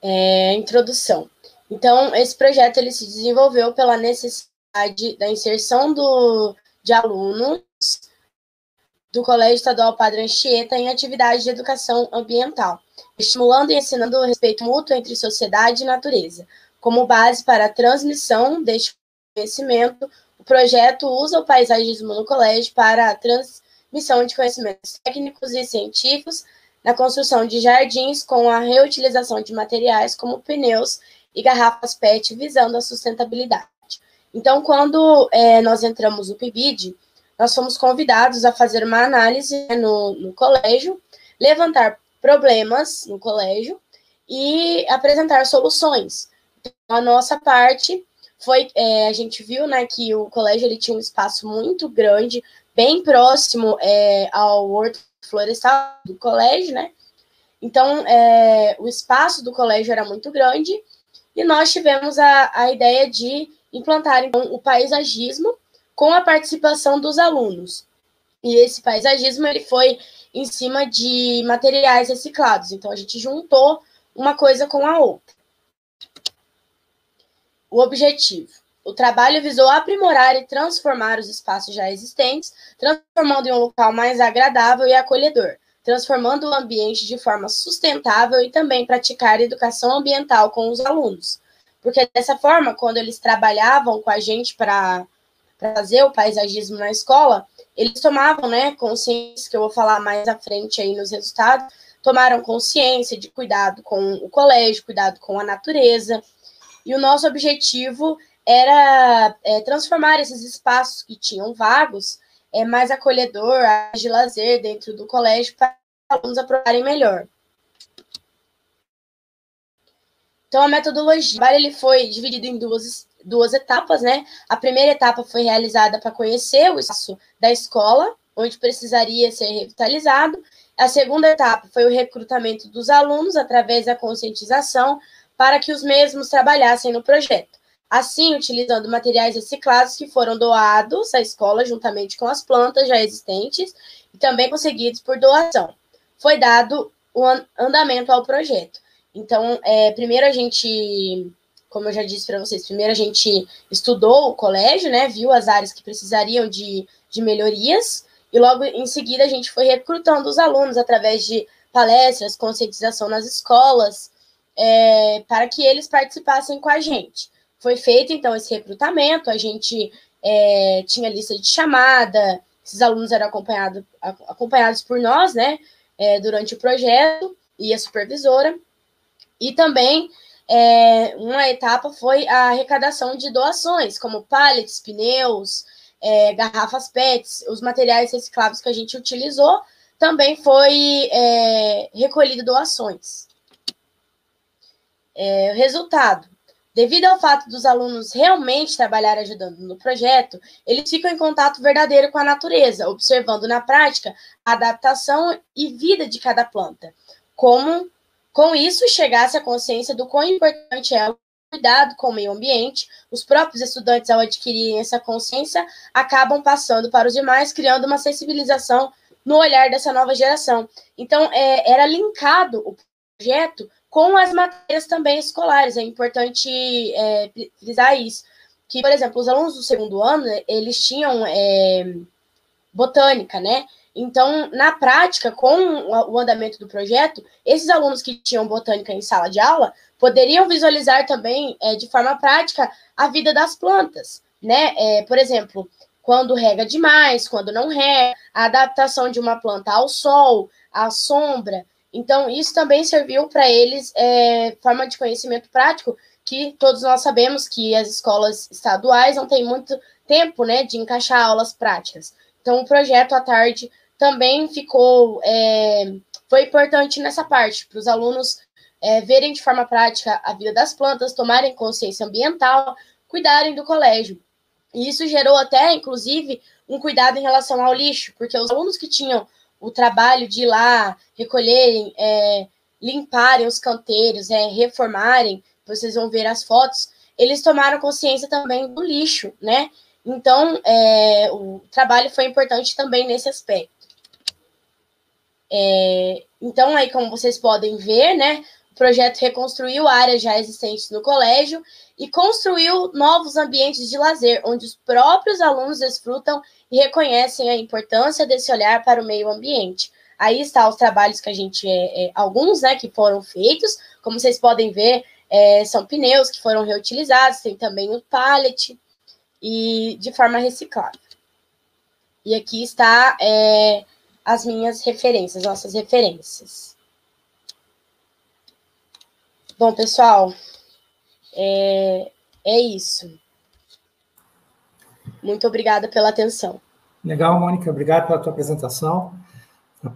É, introdução. Então, esse projeto ele se desenvolveu pela necessidade da inserção do, de alunos do Colégio Estadual Padre Anchieta em atividades de educação ambiental estimulando e ensinando o respeito mútuo entre sociedade e natureza. Como base para a transmissão deste conhecimento, o projeto usa o paisagismo no colégio para a transmissão de conhecimentos técnicos e científicos na construção de jardins com a reutilização de materiais como pneus e garrafas PET, visando a sustentabilidade. Então, quando é, nós entramos no PIBID, nós fomos convidados a fazer uma análise né, no, no colégio, levantar problemas no colégio e apresentar soluções. Então, a nossa parte foi, é, a gente viu, né, que o colégio ele tinha um espaço muito grande, bem próximo é, ao horto florestal do colégio, né? Então, é, o espaço do colégio era muito grande e nós tivemos a, a ideia de implantar então, o paisagismo com a participação dos alunos. E esse paisagismo ele foi em cima de materiais reciclados. Então, a gente juntou uma coisa com a outra. O objetivo. O trabalho visou aprimorar e transformar os espaços já existentes, transformando em um local mais agradável e acolhedor, transformando o ambiente de forma sustentável e também praticar educação ambiental com os alunos. Porque dessa forma, quando eles trabalhavam com a gente para fazer o paisagismo na escola, eles tomavam, né, consciência, que eu vou falar mais à frente aí nos resultados, tomaram consciência de cuidado com o colégio, cuidado com a natureza, e o nosso objetivo era é, transformar esses espaços que tinham vagos é, mais acolhedor, de lazer dentro do colégio, para os alunos aproveitarem melhor. Então, a metodologia, ele foi dividido em duas duas etapas, né? A primeira etapa foi realizada para conhecer o espaço da escola, onde precisaria ser revitalizado. A segunda etapa foi o recrutamento dos alunos através da conscientização para que os mesmos trabalhassem no projeto. Assim, utilizando materiais reciclados que foram doados à escola juntamente com as plantas já existentes e também conseguidos por doação. Foi dado o andamento ao projeto. Então, é, primeiro a gente como eu já disse para vocês, primeiro a gente estudou o colégio, né, viu as áreas que precisariam de, de melhorias, e logo em seguida a gente foi recrutando os alunos através de palestras, conscientização nas escolas, é, para que eles participassem com a gente. Foi feito então esse recrutamento, a gente é, tinha lista de chamada, esses alunos eram acompanhado, acompanhados por nós, né, é, durante o projeto, e a supervisora, e também é, uma etapa foi a arrecadação de doações, como pallets, pneus, é, garrafas PETs, os materiais recicláveis que a gente utilizou, também foi é, recolhido doações. É, resultado. Devido ao fato dos alunos realmente trabalharem ajudando no projeto, eles ficam em contato verdadeiro com a natureza, observando na prática a adaptação e vida de cada planta. como com isso chegasse a consciência do quão importante é o cuidado com o meio ambiente, os próprios estudantes, ao adquirirem essa consciência, acabam passando para os demais, criando uma sensibilização no olhar dessa nova geração. Então, é, era linkado o projeto com as matérias também escolares, é importante é, frisar isso. Que, por exemplo, os alunos do segundo ano, eles tinham é, botânica, né? Então, na prática, com o andamento do projeto, esses alunos que tinham botânica em sala de aula poderiam visualizar também, é, de forma prática, a vida das plantas, né? É, por exemplo, quando rega demais, quando não rega, a adaptação de uma planta ao sol, à sombra. Então, isso também serviu para eles, é, forma de conhecimento prático, que todos nós sabemos que as escolas estaduais não têm muito tempo, né, de encaixar aulas práticas. Então, o projeto à tarde também ficou é, foi importante nessa parte para os alunos é, verem de forma prática a vida das plantas, tomarem consciência ambiental, cuidarem do colégio. E isso gerou até, inclusive, um cuidado em relação ao lixo, porque os alunos que tinham o trabalho de ir lá recolherem, é, limparem os canteiros, é, reformarem, vocês vão ver as fotos, eles tomaram consciência também do lixo, né? Então, é, o trabalho foi importante também nesse aspecto. É, então, aí, como vocês podem ver, né, o projeto reconstruiu áreas já existentes no colégio e construiu novos ambientes de lazer, onde os próprios alunos desfrutam e reconhecem a importância desse olhar para o meio ambiente. Aí está os trabalhos que a gente, é, é, alguns, né, que foram feitos, como vocês podem ver, é, são pneus que foram reutilizados, tem também o pallet e de forma reciclável. E aqui está é, as minhas referências, nossas referências. Bom, pessoal, é, é isso. Muito obrigada pela atenção. Legal, Mônica, obrigado pela tua apresentação.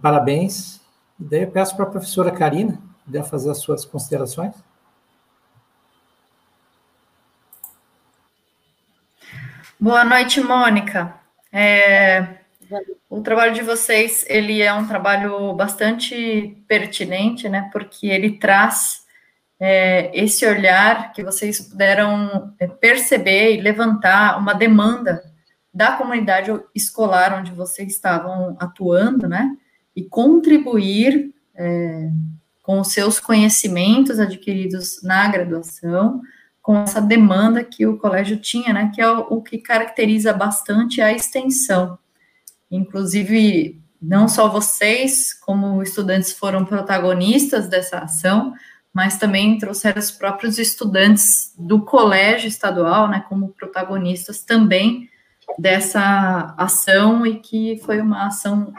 Parabéns. E daí eu peço para a professora Karina, puder fazer as suas considerações. Boa noite, Mônica. É, o trabalho de vocês, ele é um trabalho bastante pertinente, né? Porque ele traz é, esse olhar que vocês puderam é, perceber e levantar uma demanda da comunidade escolar onde vocês estavam atuando, né? E contribuir é, com os seus conhecimentos adquiridos na graduação, com essa demanda que o colégio tinha, né? Que é o, o que caracteriza bastante a extensão. Inclusive, não só vocês, como estudantes, foram protagonistas dessa ação, mas também trouxeram os próprios estudantes do colégio estadual, né, como protagonistas também dessa ação e que foi uma ação,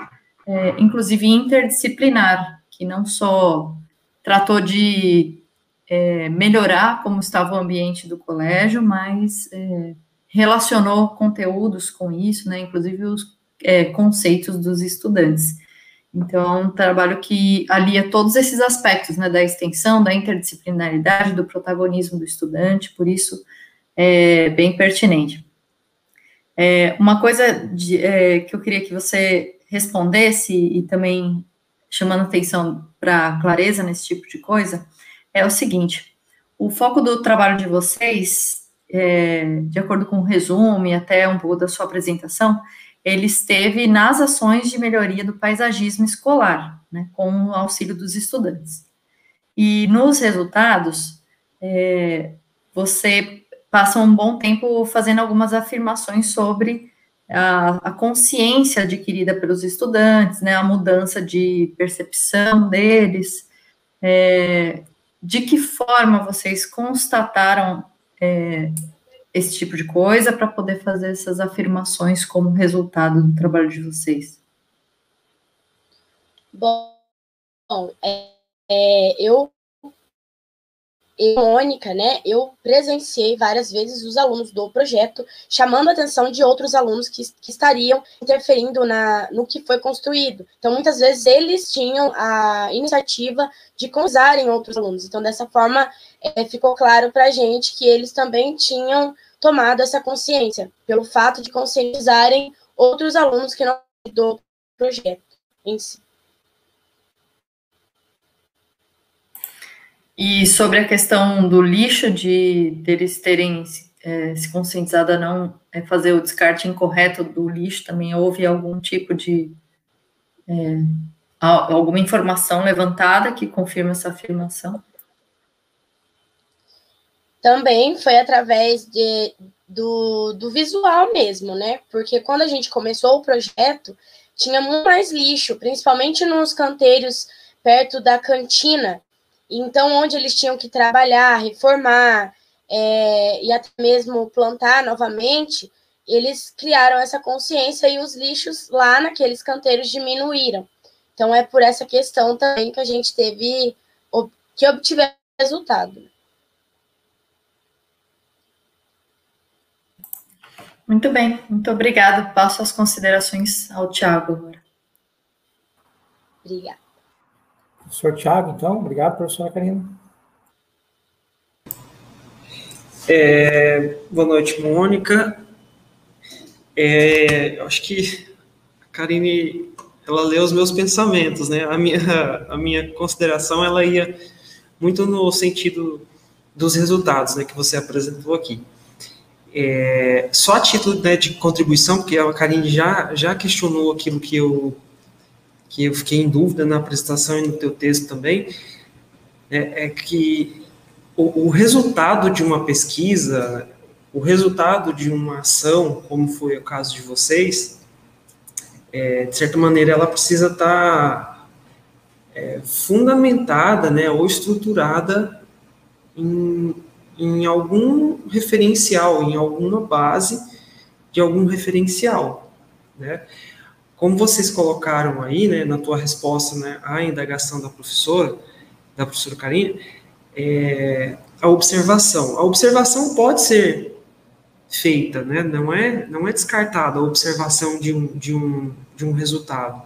é, inclusive interdisciplinar, que não só tratou de é, melhorar como estava o ambiente do colégio, mas é, relacionou conteúdos com isso, né, inclusive os é, conceitos dos estudantes. Então, é um trabalho que alia todos esses aspectos, né, da extensão, da interdisciplinaridade, do protagonismo do estudante, por isso é bem pertinente. É, uma coisa de, é, que eu queria que você respondesse, e também chamando atenção para clareza nesse tipo de coisa, é o seguinte: o foco do trabalho de vocês, é, de acordo com o resumo e até um pouco da sua apresentação, ele esteve nas ações de melhoria do paisagismo escolar, né, com o auxílio dos estudantes. E nos resultados, é, você passa um bom tempo fazendo algumas afirmações sobre a, a, consciência adquirida pelos estudantes, né, a mudança de percepção deles, é, de que forma vocês constataram é, esse tipo de coisa para poder fazer essas afirmações como resultado do trabalho de vocês? Bom, é, é, eu, eu, Mônica, né, eu presenciei várias vezes os alunos do projeto chamando a atenção de outros alunos que, que estariam interferindo na, no que foi construído. Então, muitas vezes, eles tinham a iniciativa de convidarem outros alunos. Então, dessa forma, é, ficou claro para a gente que eles também tinham tomado essa consciência, pelo fato de conscientizarem outros alunos que não do projeto em si. E sobre a questão do lixo, de deles terem é, se conscientizado a não é, fazer o descarte incorreto do lixo, também houve algum tipo de é, alguma informação levantada que confirma essa afirmação? Também foi através de, do, do visual mesmo, né? Porque quando a gente começou o projeto, tinha muito mais lixo, principalmente nos canteiros perto da cantina. Então, onde eles tinham que trabalhar, reformar é, e até mesmo plantar novamente, eles criaram essa consciência e os lixos lá naqueles canteiros diminuíram. Então, é por essa questão também que a gente teve, que obtivemos resultado. Muito bem, muito obrigada. Passo as considerações ao Tiago agora. Obrigada. Professor Tiago, então, obrigado, professora Karina. É, boa noite, Mônica. É, acho que a Karine, ela leu os meus pensamentos, né? A minha, a minha consideração, ela ia muito no sentido dos resultados, né, que você apresentou aqui. É, só a título né, de contribuição, porque a Karine já, já questionou aquilo que eu, que eu fiquei em dúvida na apresentação e no teu texto também, é, é que o, o, resultado de uma pesquisa, o resultado de uma ação, como foi o caso de vocês, é, de certa maneira ela precisa estar tá, é, fundamentada né, ou estruturada em, em algum referencial, em alguma base de algum referencial, né? Como vocês colocaram aí, né, na tua resposta, né, à indagação da professora, da professora Karine, é, a observação. A observação pode ser feita, né, não é, não é descartada a observação de um, de um, de um resultado.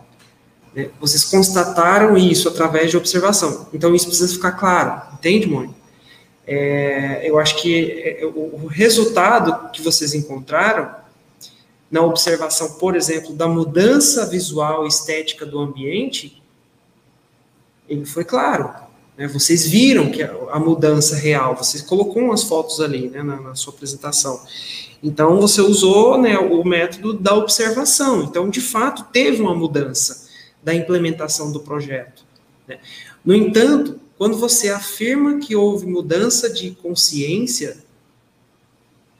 Né? Vocês constataram isso através de observação. Então, isso precisa ficar claro, entende, Mônica? É, eu acho que é, o resultado que vocês encontraram na observação, por exemplo, da mudança visual e estética do ambiente, ele foi claro. Né? Vocês viram que a, mudança real, você colocou umas fotos ali né, na, na, sua apresentação. Então, você usou né, o método da observação. Então, de fato, teve uma mudança da implementação do projeto. Né? No entanto, quando você afirma que houve mudança de consciência,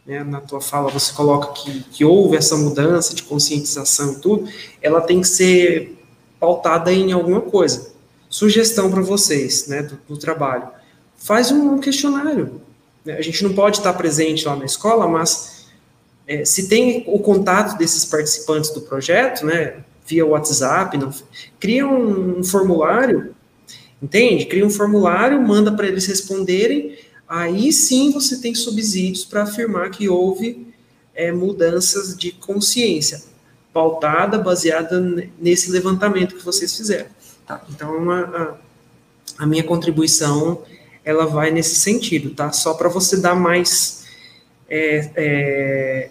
né, na tua fala você coloca que, que houve essa mudança de conscientização e tudo, ela tem que ser pautada em alguma coisa. Sugestão para vocês, né, do, do, trabalho. Faz um questionário. Né? A gente não pode estar presente lá na escola, mas é, se tem o contato desses participantes do projeto, né, via WhatsApp, não, cria um, um formulário Entende? Cria um formulário, manda para eles responderem, aí sim você tem subsídios para afirmar que houve é, mudanças de consciência, pautada, baseada nesse levantamento que vocês fizeram. Tá? Então, a, a, a minha contribuição, ela vai nesse sentido, tá? Só para você dar mais, é, é,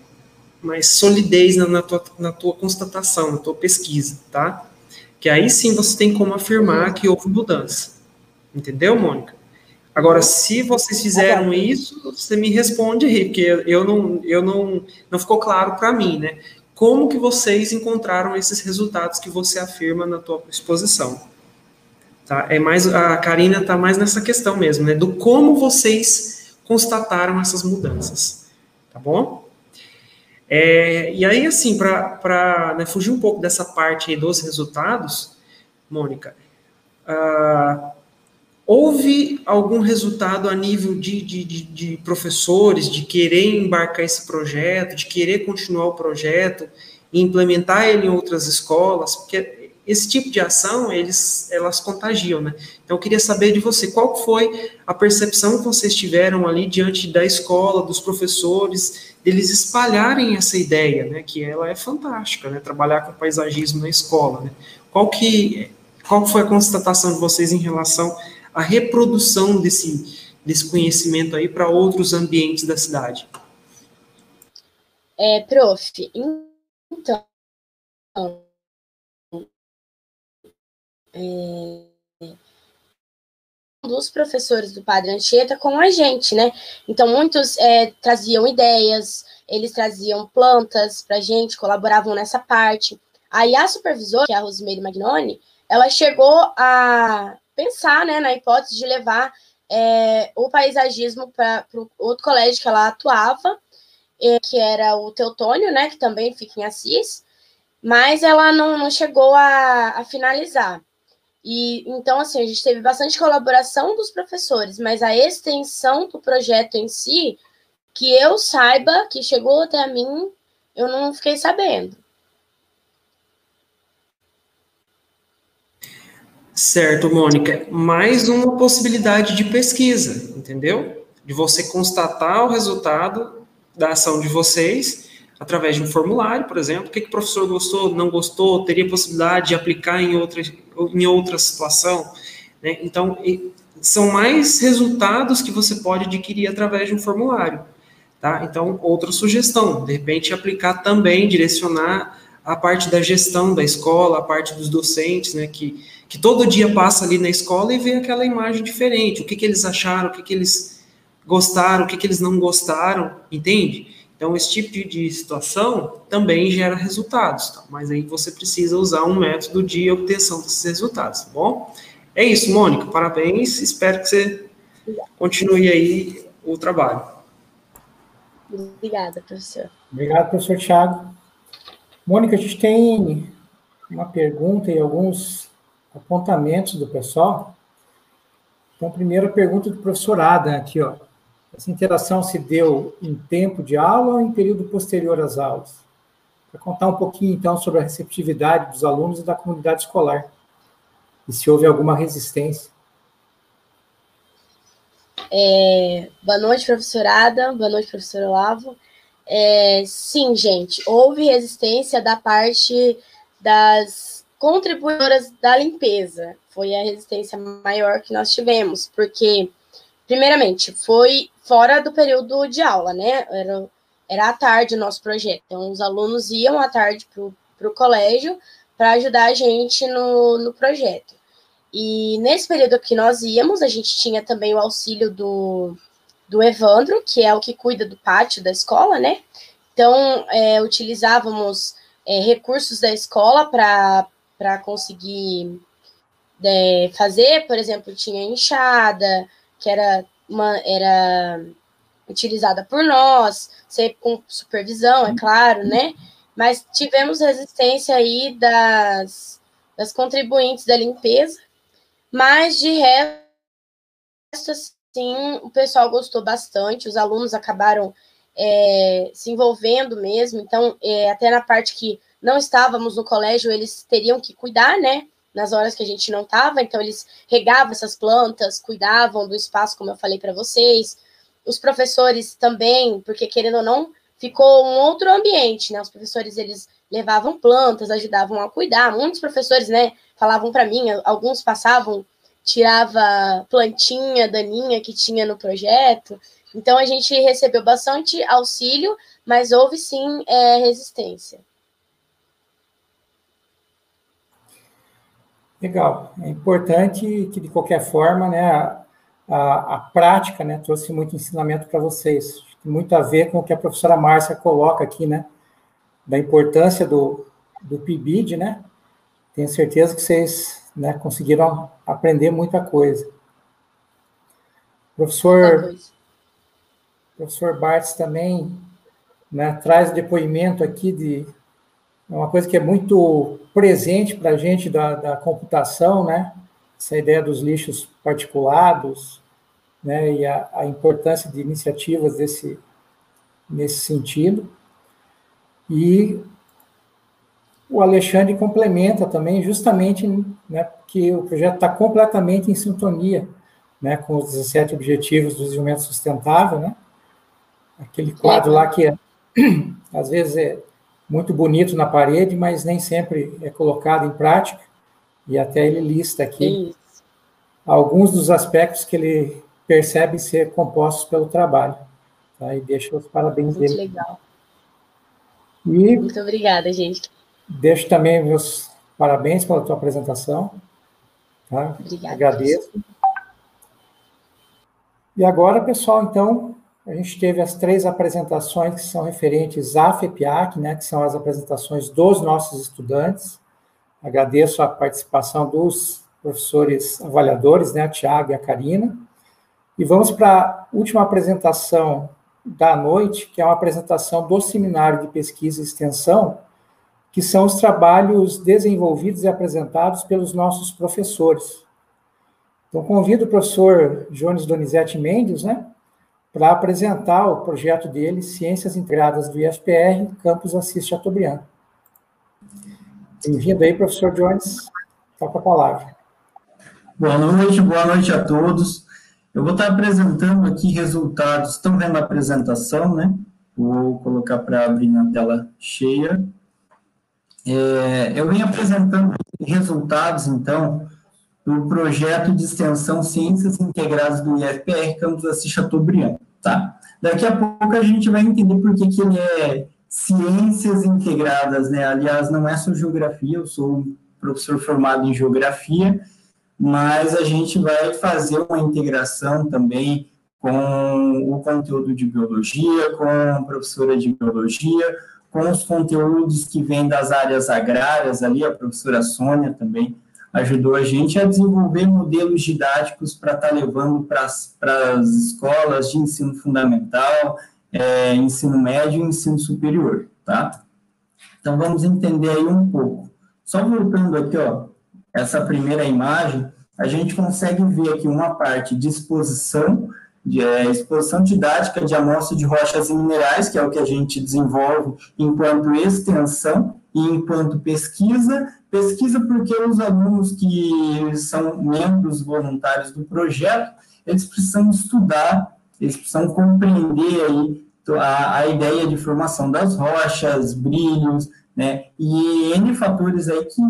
mais solidez na, na, tua, na tua constatação, na tua pesquisa, tá? Que aí sim você tem como afirmar que houve mudança. Entendeu, Mônica? Agora, se vocês fizeram isso, você me responde aí, porque eu não, eu não, não ficou claro para mim, né? Como que vocês encontraram esses resultados que você afirma na tua exposição? Tá? É mais a Karina está mais nessa questão mesmo, né? Do como vocês constataram essas mudanças, tá bom? É, e aí, assim, para né, fugir um pouco dessa parte dos resultados, Mônica, uh, houve algum resultado a nível de, de, de, de, professores, de querer embarcar esse projeto, de querer continuar o projeto e implementar ele em outras escolas? Porque esse tipo de ação, eles, elas contagiam, né? Então, eu queria saber de você, qual foi a percepção que vocês tiveram ali diante da escola, dos professores, eles espalharem essa ideia, né, que ela é fantástica, né, trabalhar com paisagismo na escola, né. Qual que qual foi a constatação de vocês em relação à reprodução desse desse conhecimento aí para outros ambientes da cidade? É, prof, então é, dos professores do Padre Anchieta com a gente, né? Então, muitos é, traziam ideias, eles traziam plantas para a gente, colaboravam nessa parte. Aí a supervisora, que é a Rosemary Magnoni, ela chegou a pensar né, na hipótese de levar é, o paisagismo para outro colégio que ela atuava, é, que era o Teutônio, né, que também fica em Assis, mas ela não, não chegou a, a finalizar. E então, assim, a gente teve bastante colaboração dos professores, mas a extensão do projeto em si, que eu saiba, que chegou até mim, eu não fiquei sabendo. Certo, Mônica. Mais uma possibilidade de pesquisa, entendeu? De você constatar o resultado da ação de vocês através de um formulário, por exemplo. O que, que o professor gostou, não gostou, teria possibilidade de aplicar em outra, em outra situação. Né? Então, são mais resultados que você pode adquirir através de um formulário. Tá? Então, outra sugestão, de repente aplicar também, direcionar a parte da gestão da escola, a parte dos docentes, né, que, que todo dia passa ali na escola e vê aquela imagem diferente, o que, que eles acharam, o que, que eles gostaram, o que, que eles não gostaram, entende? Então, esse tipo de, de situação também gera resultados, tá? mas aí você precisa usar um método de obtenção desses resultados, tá bom? É isso, Mônica, parabéns, espero que você continue aí o trabalho. Obrigada, professor. Obrigado, professor Thiago. Mônica, a gente tem uma pergunta e alguns apontamentos do pessoal. Então, primeiro a pergunta do professor Adam aqui, ó. Essa interação se deu em tempo de aula ou em período posterior às aulas? Para contar um pouquinho, então, sobre a receptividade dos alunos e da comunidade escolar. E se houve alguma resistência. É, boa noite, professorada. Boa noite, professor Olavo. É, sim, gente, houve resistência da parte das contribuidoras da limpeza. Foi a resistência maior que nós tivemos, porque, primeiramente, foi fora do período de aula, né? Era, era à tarde o nosso projeto. Então, os alunos iam à tarde para o colégio para ajudar a gente no, no projeto. E nesse período que nós íamos, a gente tinha também o auxílio do, do Evandro, que é o que cuida do pátio da escola, né? Então, é, utilizávamos é, recursos da escola para conseguir é, fazer, por exemplo, tinha enxada, que era uma era utilizada por nós, sempre com supervisão, é claro, né? Mas tivemos resistência aí das, das contribuintes da limpeza, mas de resto, assim, o pessoal gostou bastante, os alunos acabaram é, se envolvendo mesmo, então, é, até na parte que não estávamos no colégio, eles teriam que cuidar, né? Nas horas que a gente não estava, então eles regavam essas plantas, cuidavam do espaço, como eu falei para vocês. Os professores também, porque querendo ou não, ficou um outro ambiente, né? Os professores eles levavam plantas, ajudavam a cuidar. Muitos professores, né, falavam para mim, alguns passavam, tirava plantinha daninha que tinha no projeto. Então a gente recebeu bastante auxílio, mas houve sim é, resistência. Legal. É importante que, de qualquer forma, né, a, a, a prática né, trouxe muito ensinamento para vocês. Tem muito a ver com o que a professora Márcia coloca aqui, né? Da importância do, do PIBID, né? Tenho certeza que vocês né, conseguiram aprender muita coisa. Professor, professor Bartz também né, traz depoimento aqui de uma coisa que é muito presente para a gente da, da computação, né? Essa ideia dos lixos particulados, né? E a, a importância de iniciativas desse, nesse sentido. E o Alexandre complementa também, justamente, né, que o projeto está completamente em sintonia né, com os 17 Objetivos do Desenvolvimento Sustentável, né? Aquele quadro lá que, é, às vezes, é muito bonito na parede, mas nem sempre é colocado em prática. E até ele lista aqui Isso. alguns dos aspectos que ele percebe ser compostos pelo trabalho. Tá? E deixa os parabéns muito dele. Muito legal. E muito obrigada, gente. Deixo também meus parabéns pela tua apresentação. Tá? Obrigada. Agradeço. E agora, pessoal, então, a gente teve as três apresentações que são referentes à FEPIAC, né, que são as apresentações dos nossos estudantes. Agradeço a participação dos professores avaliadores, né, a Tiago e a Karina. E vamos para a última apresentação da noite, que é uma apresentação do Seminário de Pesquisa e Extensão, que são os trabalhos desenvolvidos e apresentados pelos nossos professores. Então, convido o professor Jones Donizete Mendes, né, para apresentar o projeto dele, Ciências Integradas do IFPR, Campus Assis Chateaubriand. Bem-vindo aí, professor Jones. Está com a palavra. Boa noite, boa noite a todos. Eu vou estar apresentando aqui resultados. Estão vendo a apresentação, né? Vou colocar para abrir na tela cheia. É, eu venho apresentando resultados, então, do projeto de extensão Ciências Integradas do IFPR Campus Assis Chateaubriand tá? Daqui a pouco a gente vai entender por que, que ele é ciências integradas, né? Aliás, não é só geografia, eu sou um professor formado em geografia, mas a gente vai fazer uma integração também com o conteúdo de biologia, com a professora de biologia, com os conteúdos que vêm das áreas agrárias ali, a professora Sônia também ajudou a gente a desenvolver modelos didáticos para estar tá levando para as escolas de ensino fundamental, é, ensino médio e ensino superior, tá? Então, vamos entender aí um pouco. Só voltando aqui, ó, essa primeira imagem, a gente consegue ver aqui uma parte de exposição, de é, exposição didática de amostra de rochas e minerais, que é o que a gente desenvolve enquanto extensão enquanto pesquisa, Pesquisa porque os alunos que são membros voluntários do projeto, eles precisam estudar, eles precisam compreender aí a, a ideia de formação das rochas, brilhos, né, e N fatores aí que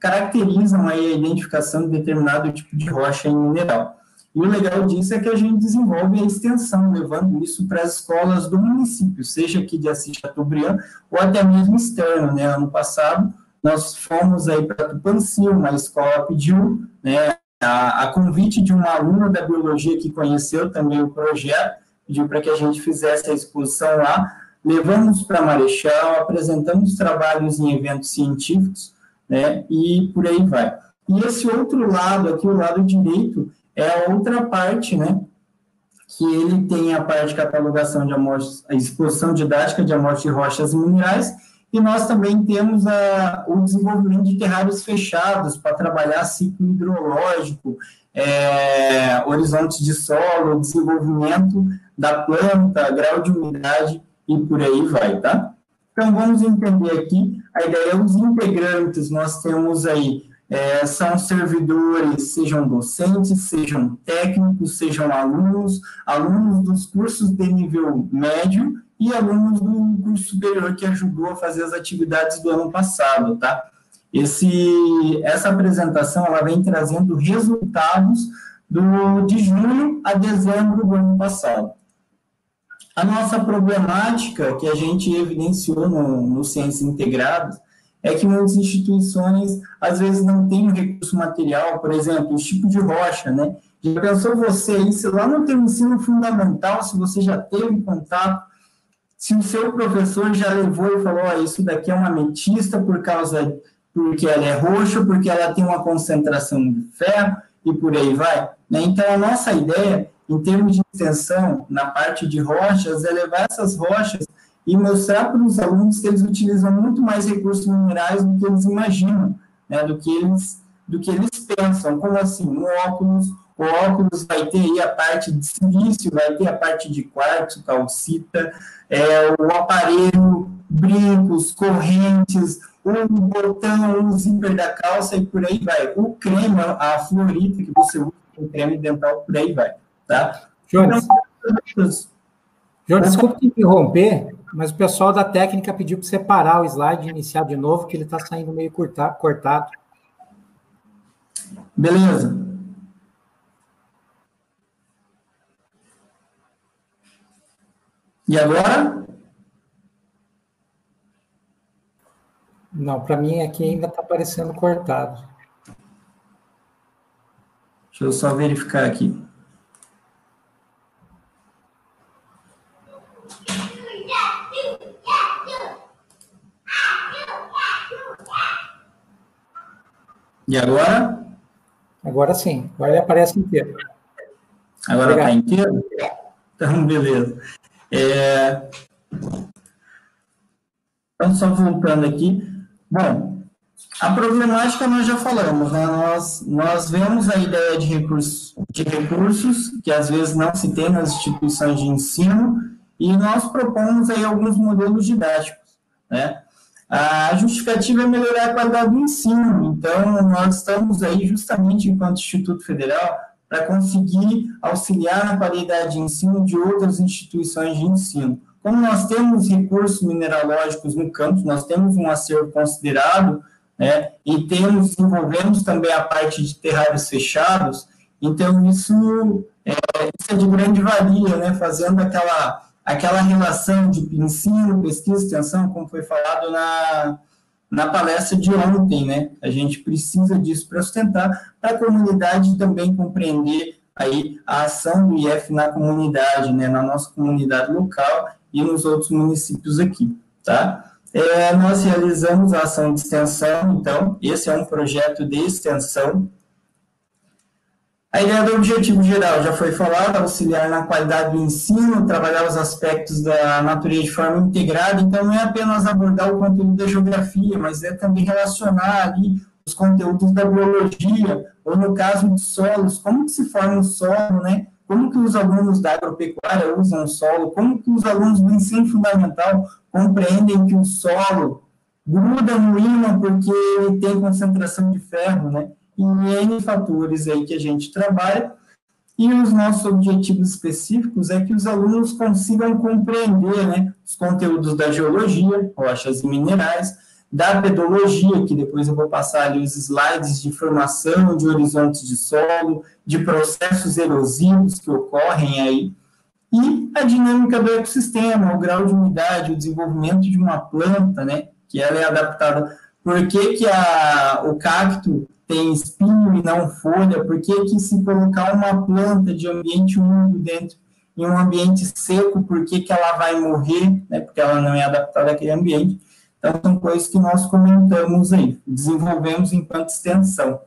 caracterizam aí a identificação de determinado tipo de rocha em mineral. E o legal disso é que a gente desenvolve a extensão, levando isso para as escolas do município, seja aqui de Assis Chateaubriand ou até mesmo externo, né? Ano passado, nós fomos aí para Tupanci, uma escola pediu, né, a, a, convite de uma aluna da biologia que conheceu também o projeto, pediu para que a gente fizesse a exposição lá, levamos para Marechal, apresentamos trabalhos em eventos científicos, né, e por aí vai. E esse outro lado aqui, o lado direito, é a outra parte, né, que ele tem a parte de catalogação de amostras, a exposição didática de amostras de rochas e minerais, e nós também temos a, o desenvolvimento de terrários fechados para trabalhar ciclo hidrológico, é, horizontes de solo, desenvolvimento da planta, grau de umidade e por aí vai, tá? Então, vamos entender aqui, a ideia é os integrantes, nós temos aí, é, são servidores, sejam docentes, sejam técnicos, sejam alunos, alunos dos cursos de nível médio e alunos do curso superior que ajudou a fazer as atividades do ano passado, tá? Esse, essa apresentação, ela vem trazendo resultados do, de junho a dezembro do ano passado. A nossa problemática, que a gente evidenciou no, no Ciências Integradas, é que muitas instituições, às vezes, não têm um recurso material, por exemplo, o tipo de rocha, né? Já pensou você aí, se lá no teu ensino fundamental, se você já teve contato se o seu professor já levou e falou, oh, isso daqui é uma ametista por causa, porque ela é roxa, porque ela tem uma concentração de ferro, e por aí vai. Né? Então, a nossa ideia, em termos de extensão, na parte de rochas, é levar essas rochas e mostrar para os alunos que eles utilizam muito mais recursos minerais do que eles imaginam, né? do, que eles, do que eles pensam. Como assim? Um óculos, o óculos vai ter aí a parte de silício, vai ter a parte de quartzo, calcita, é, o aparelho, brincos, correntes, o botão, o zíper da calça e por aí vai. O creme, a fluorita que você usa, o creme dental, por aí vai, tá? Jones, então, Jones desculpa te interromper, mas o pessoal da técnica pediu para você parar o slide e iniciar de novo, que ele está saindo meio cortado. Beleza. E agora? Não, para mim aqui ainda está aparecendo cortado. Deixa eu só verificar aqui. E agora? Agora sim, agora ele aparece inteiro. Agora está inteiro? Então, beleza. É... Então, só voltando aqui. Bom, a problemática nós já falamos, né? Nós, nós vemos a ideia de recursos, de recursos que às vezes não se tem nas instituições de ensino e nós propomos aí alguns modelos didáticos, né? A justificativa é melhorar a qualidade do ensino, então nós estamos aí justamente enquanto Instituto Federal para conseguir auxiliar na qualidade de ensino de outras instituições de ensino. Como nós temos recursos mineralógicos no campus, nós temos um acervo considerado, né, e temos, desenvolvemos também a parte de terrários fechados, então isso é, isso é de grande valia, né, fazendo aquela, aquela relação de ensino, pesquisa, extensão, como foi falado na, na palestra de ontem, né, a gente precisa disso para sustentar, para a comunidade também compreender aí a ação do IF na comunidade, né, na nossa comunidade local e nos outros municípios aqui, tá? É, nós realizamos a ação de extensão, então, esse é um projeto de extensão. A ideia do objetivo geral já foi falada, auxiliar na qualidade do ensino, trabalhar os aspectos da natureza de forma integrada, então não é apenas abordar o conteúdo da geografia, mas é também relacionar ali os conteúdos da biologia, ou no caso de solos, como que se forma o solo, né? como que os alunos da agropecuária usam o solo, como que os alunos do ensino fundamental compreendem que o solo gruda no ímã porque ele tem concentração de ferro, né? E N fatores aí que a gente trabalha. E os nossos objetivos específicos é que os alunos consigam compreender né, os conteúdos da geologia, rochas e minerais, da pedologia, que depois eu vou passar ali os slides de formação de horizontes de solo, de processos erosivos que ocorrem aí, e a dinâmica do ecossistema, o grau de umidade, o desenvolvimento de uma planta, né, que ela é adaptada. Por que, que a, o cacto tem espinho e não folha? Por que, que se colocar uma planta de ambiente úmido dentro em um ambiente seco, por que, que ela vai morrer, né, porque ela não é adaptada àquele ambiente? Então, são coisas que nós comentamos aí, desenvolvemos enquanto extensão.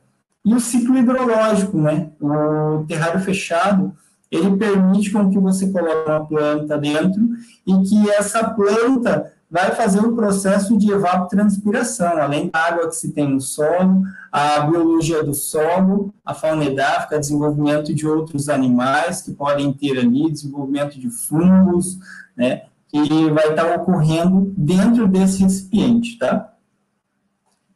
E o ciclo hidrológico, né? O terrário fechado, ele permite com que você coloque uma planta dentro e que essa planta vai fazer um processo de evapotranspiração, além da água que se tem no solo, a biologia do solo, a fauna edáfica, desenvolvimento de outros animais que podem ter ali, desenvolvimento de fungos, né? que vai estar ocorrendo dentro desse recipiente, tá?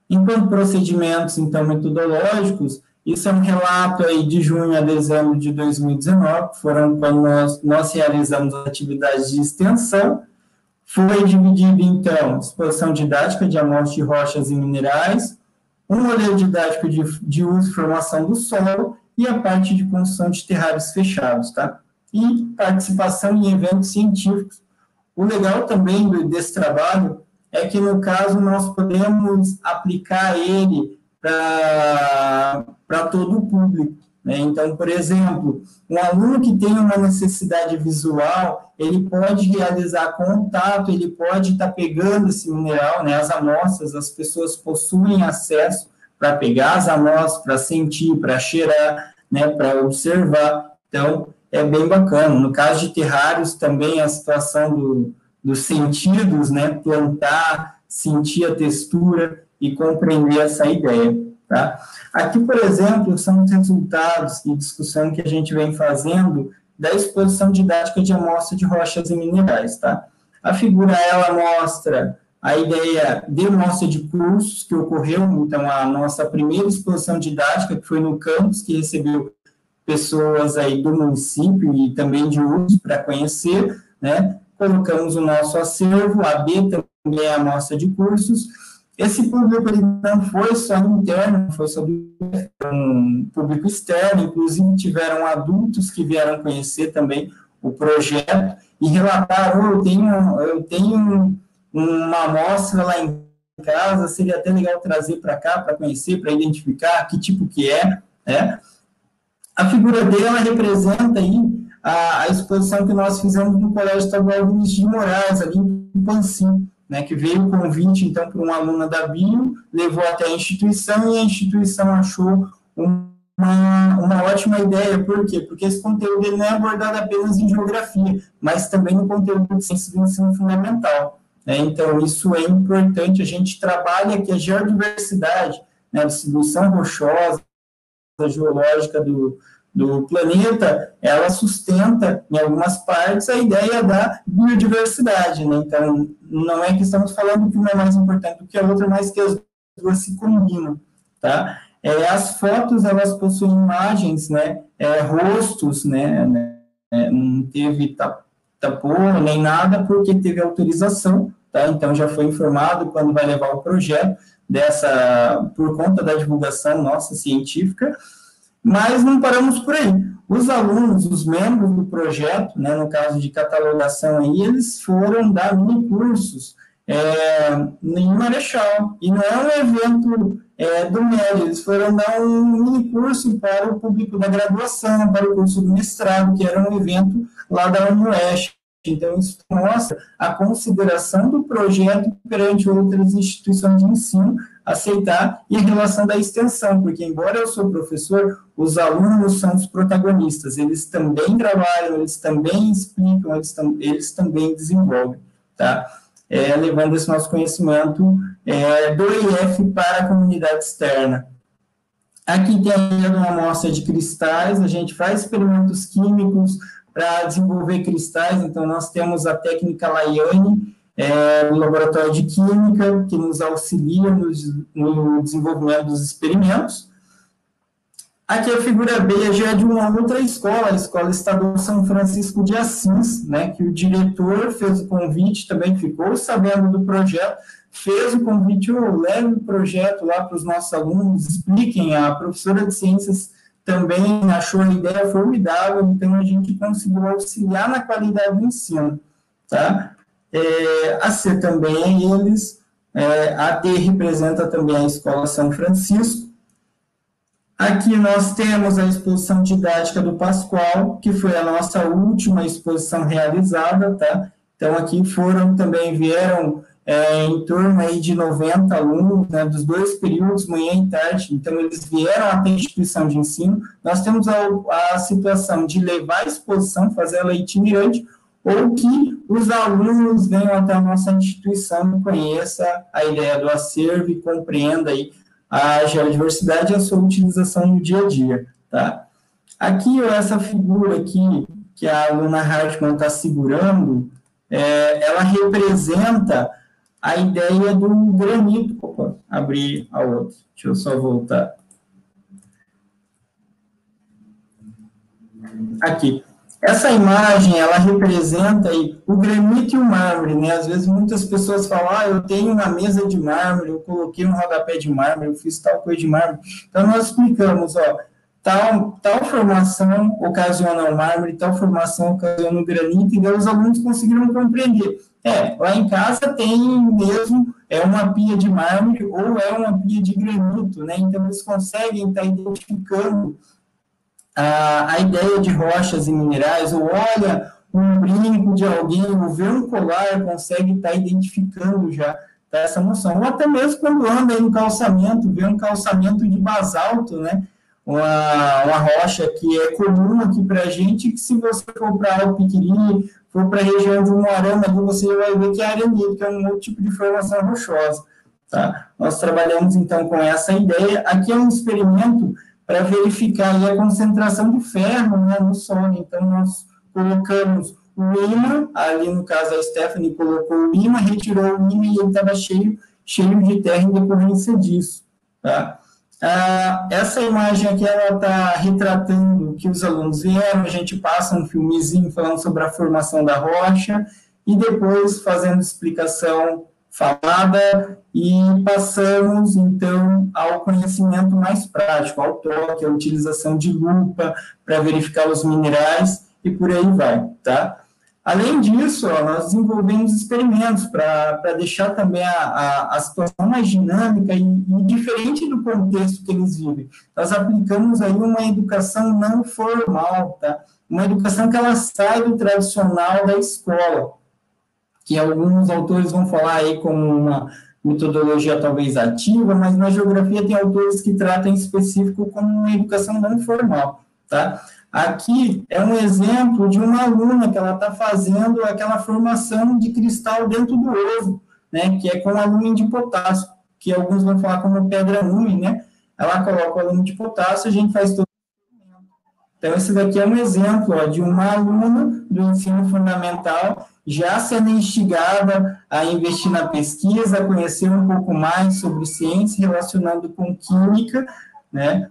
Enquanto procedimentos, então, metodológicos, isso é um relato aí de junho a dezembro de 2019, foram quando nós, nós realizamos atividades de extensão, foi dividido, então, exposição didática de amostras de rochas e minerais, um modelo didático de, de uso e formação do solo e a parte de construção de terrários fechados, tá? E participação em eventos científicos, o legal também desse trabalho é que, no caso, nós podemos aplicar ele para todo o público. Né? Então, por exemplo, um aluno que tem uma necessidade visual, ele pode realizar contato, ele pode estar tá pegando esse mineral, né? as amostras, as pessoas possuem acesso para pegar as amostras, para sentir, para cheirar, né? para observar. Então, é bem bacana. No caso de terrários, também a situação do, dos sentidos, né? Plantar, sentir a textura e compreender essa ideia. Tá? Aqui, por exemplo, são os resultados e discussão que a gente vem fazendo da exposição didática de amostra de rochas e minerais. Tá? A figura, ela mostra a ideia de mostra de cursos que ocorreu, então, a nossa primeira exposição didática, que foi no campus, que recebeu pessoas aí do município e também de uso para conhecer, né? Colocamos o nosso acervo, a B também é a amostra de cursos. Esse público ele não foi só interno, foi sobre um público externo, inclusive tiveram adultos que vieram conhecer também o projeto e relataram, oh, eu tenho, eu tenho uma amostra lá em casa, seria até legal trazer para cá para conhecer, para identificar que tipo que é, né? A figura dela representa aí a, a, exposição que nós fizemos no Colégio Estadual de Moraes, ali em Pancim. Né, que veio o convite, então, para uma aluna da Bio, levou até a instituição e a instituição achou uma, uma ótima ideia. Por quê? Porque esse conteúdo não é abordado apenas em geografia, mas também no conteúdo de ciência do ensino fundamental. Né? Então, isso é importante. A gente trabalha que a geodiversidade, né, a distribuição rochosa, geológica do, do planeta, ela sustenta, em algumas partes, a ideia da biodiversidade. Né? Então, não é que estamos falando que uma é mais importante do que a outra, mas que as duas se combinam. Tá? É, as fotos, elas possuem imagens, né, é, rostos, né, é, não teve tapô nem nada, porque teve autorização, tá? Então, já foi informado quando vai levar o projeto dessa, por conta da divulgação nossa científica, mas não paramos por aí. Os alunos, os membros do projeto, né, no caso de catalogação aí, eles foram dar mini cursos é, em Marechal, e não é um evento é, do MED, eles foram dar um mini curso para o público da graduação, para o curso do mestrado, que era um evento lá da UniOeste. Então, isso mostra a consideração do projeto perante outras instituições de ensino, aceitar e a relação da extensão, porque, embora eu sou professor, os alunos são os protagonistas, eles também trabalham, eles também explicam, eles, tam eles também desenvolvem, tá? É, levando esse nosso conhecimento é, do IF para a comunidade externa. Aqui tem uma amostra de cristais, a gente faz experimentos químicos, para desenvolver cristais. Então, nós temos a técnica Laiane, é, no laboratório de química, que nos auxilia no, no, desenvolvimento dos experimentos. Aqui a figura B já é de uma outra escola, a Escola Estadual São Francisco de Assis, né, que o diretor fez o convite, também ficou sabendo do projeto, fez o convite, oh, leve o projeto lá para os nossos alunos, expliquem, a professora de ciências também achou a ideia formidável, então a gente conseguiu auxiliar na qualidade do ensino, tá? É, a C também eles, é, a D representa também a Escola São Francisco. Aqui nós temos a exposição didática do Pascoal, que foi a nossa última exposição realizada, tá? Então aqui foram também, vieram é, em torno aí de 90 alunos, né, dos dois períodos, manhã e tarde, então eles vieram até a instituição de ensino. Nós temos a, a situação de levar a exposição, fazer ela itinerante, ou que os alunos venham até a nossa instituição conheça a ideia do acervo e compreenda aí a geodiversidade e a sua utilização no dia a dia, tá? Aqui, essa figura aqui, que a aluna Hartmann está segurando, é, ela representa a ideia do granito. Opa, abrir a outra. Deixa eu só voltar. Aqui. Essa imagem, ela representa aí o granito e o mármore, né? Às vezes muitas pessoas falam, ah, eu tenho uma mesa de mármore, eu coloquei um rodapé de mármore, eu fiz tal coisa de mármore. Então, nós explicamos, ó, tal, tal formação ocasiona o mármore, tal formação ocasiona o granito, e daí os alunos conseguiram compreender. É, lá em casa tem mesmo, é uma pia de mármore ou é uma pia de granito, né? Então, eles conseguem estar identificando a, a ideia de rochas e minerais, ou olha um brinco de alguém, ou vê um colar, consegue estar identificando já tá, essa noção. Ou até mesmo quando anda aí no calçamento, vê um calçamento de basalto, né? Uma, uma rocha que é comum aqui para a gente, que se você comprar o piquiri for para a região de Umuarama, ali você vai ver que é arenito, que é um outro tipo de formação rochosa. Tá? Nós trabalhamos, então, com essa ideia. Aqui é um experimento para verificar a concentração de ferro né, no solo. Então, nós colocamos o ímã, ali no caso a Stephanie colocou o ímã, retirou o ímã e ele estava cheio, cheio de terra em decorrência disso. Tá? Ah, essa imagem aqui, ela está retratando que os alunos vieram, a gente passa um filmezinho falando sobre a formação da rocha, e depois fazendo explicação falada, e passamos, então, ao conhecimento mais prático, ao toque, à utilização de lupa para verificar os minerais, e por aí vai, tá? Além disso, ó, nós desenvolvemos experimentos para deixar também a, a, a, situação mais dinâmica e, e, diferente do contexto que eles vivem. Nós aplicamos aí uma educação não formal, tá? Uma educação que ela sai do tradicional da escola. Que alguns autores vão falar aí como uma metodologia talvez ativa, mas na geografia tem autores que tratam em específico como uma educação não formal, tá? Aqui é um exemplo de uma aluna que ela está fazendo aquela formação de cristal dentro do ovo, né, que é com alumínio de potássio, que alguns vão falar como pedra lume, né, ela coloca o alumínio de potássio, a gente faz todo então, esse daqui é um exemplo ó, de uma aluna do ensino fundamental já sendo instigada a investir na pesquisa, a conhecer um pouco mais sobre ciência relacionando com química, né?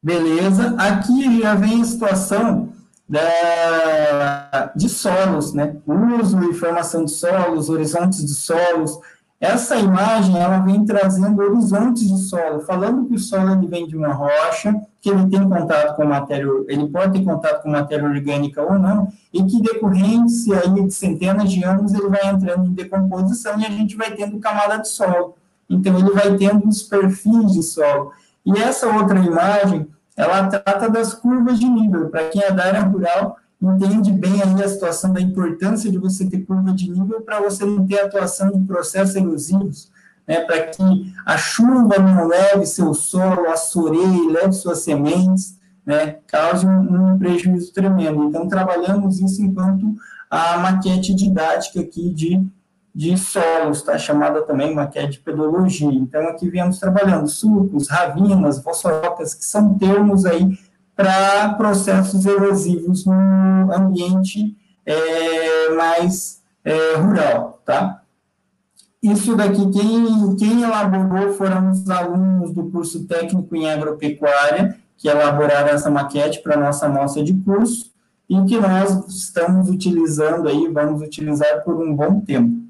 Beleza. Aqui já vem a situação da, de solos, né? uso e formação de solos, horizontes de solos, essa imagem, ela vem trazendo horizontes de solo, falando que o solo ele vem de uma rocha, que ele tem contato com matéria, ele pode ter contato com matéria orgânica ou não, e que decorrência aí de centenas de anos ele vai entrando em decomposição e a gente vai tendo camada de solo. Então ele vai tendo os perfis de solo. E essa outra imagem, ela trata das curvas de nível. Para quem é da área rural, entende bem aí a situação da importância de você ter curva de nível para você não ter atuação de processos erosivos, né, para que a chuva não leve seu solo, assoreie, leve suas sementes, né, cause um, um, prejuízo tremendo. Então, trabalhamos isso enquanto a maquete didática aqui de, de solos, tá? chamada também maquete de pedologia. Então, aqui viemos trabalhando sulcos, ravinas, fossorocas, que são termos aí para processos erosivos no ambiente é, mais é, rural, tá? Isso daqui, quem, quem elaborou foram os alunos do curso técnico em agropecuária, que elaboraram essa maquete para a nossa amostra de curso, e que nós estamos utilizando aí, vamos utilizar por um bom tempo.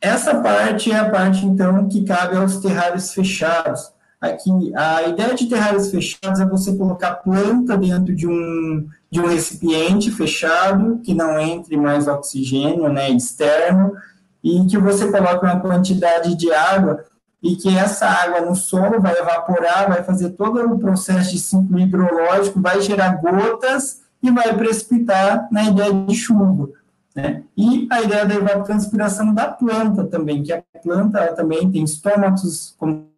Essa parte é a parte, então, que cabe aos terrários fechados, Aqui, a ideia de terrários fechados é você colocar planta dentro de um, de um recipiente fechado, que não entre mais oxigênio né, externo, e que você coloque uma quantidade de água e que essa água no solo vai evaporar, vai fazer todo o processo de ciclo hidrológico, vai gerar gotas e vai precipitar na ideia de chuva. Né? E a ideia da evapotranspiração da planta também, que a planta também tem estômatos, como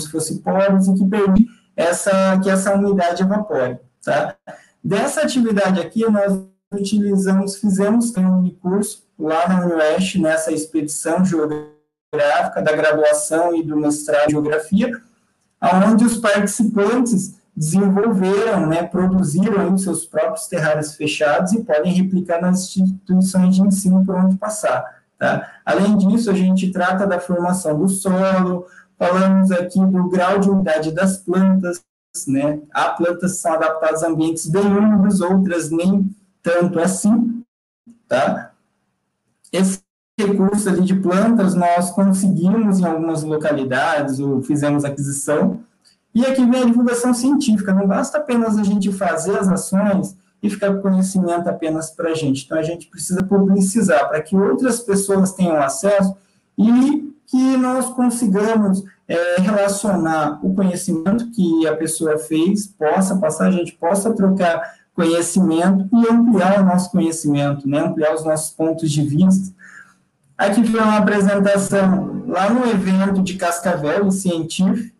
se fosse poros e que permite essa, que essa umidade evapore, tá? Dessa atividade aqui, nós utilizamos, fizemos um curso lá na Unioeste, nessa expedição geográfica da graduação e do mestrado em geografia, onde os participantes desenvolveram, né, produziram os seus próprios terrários fechados e podem replicar nas instituições de ensino por onde passar. Tá? Além disso, a gente trata da formação do solo, Falamos aqui do grau de umidade das plantas, né? Há plantas que são adaptadas a ambientes bem úmidos, outras nem tanto assim, tá? Esse recurso ali de plantas nós conseguimos em algumas localidades, ou fizemos aquisição, e aqui vem a divulgação científica, não basta apenas a gente fazer as ações e ficar com conhecimento apenas para a gente, então a gente precisa publicizar para que outras pessoas tenham acesso e que nós consigamos é, relacionar o conhecimento que a pessoa fez, possa passar, a gente possa trocar conhecimento e ampliar o nosso conhecimento, né, ampliar os nossos pontos de vista. Aqui foi uma apresentação lá no evento de Cascavel, científico,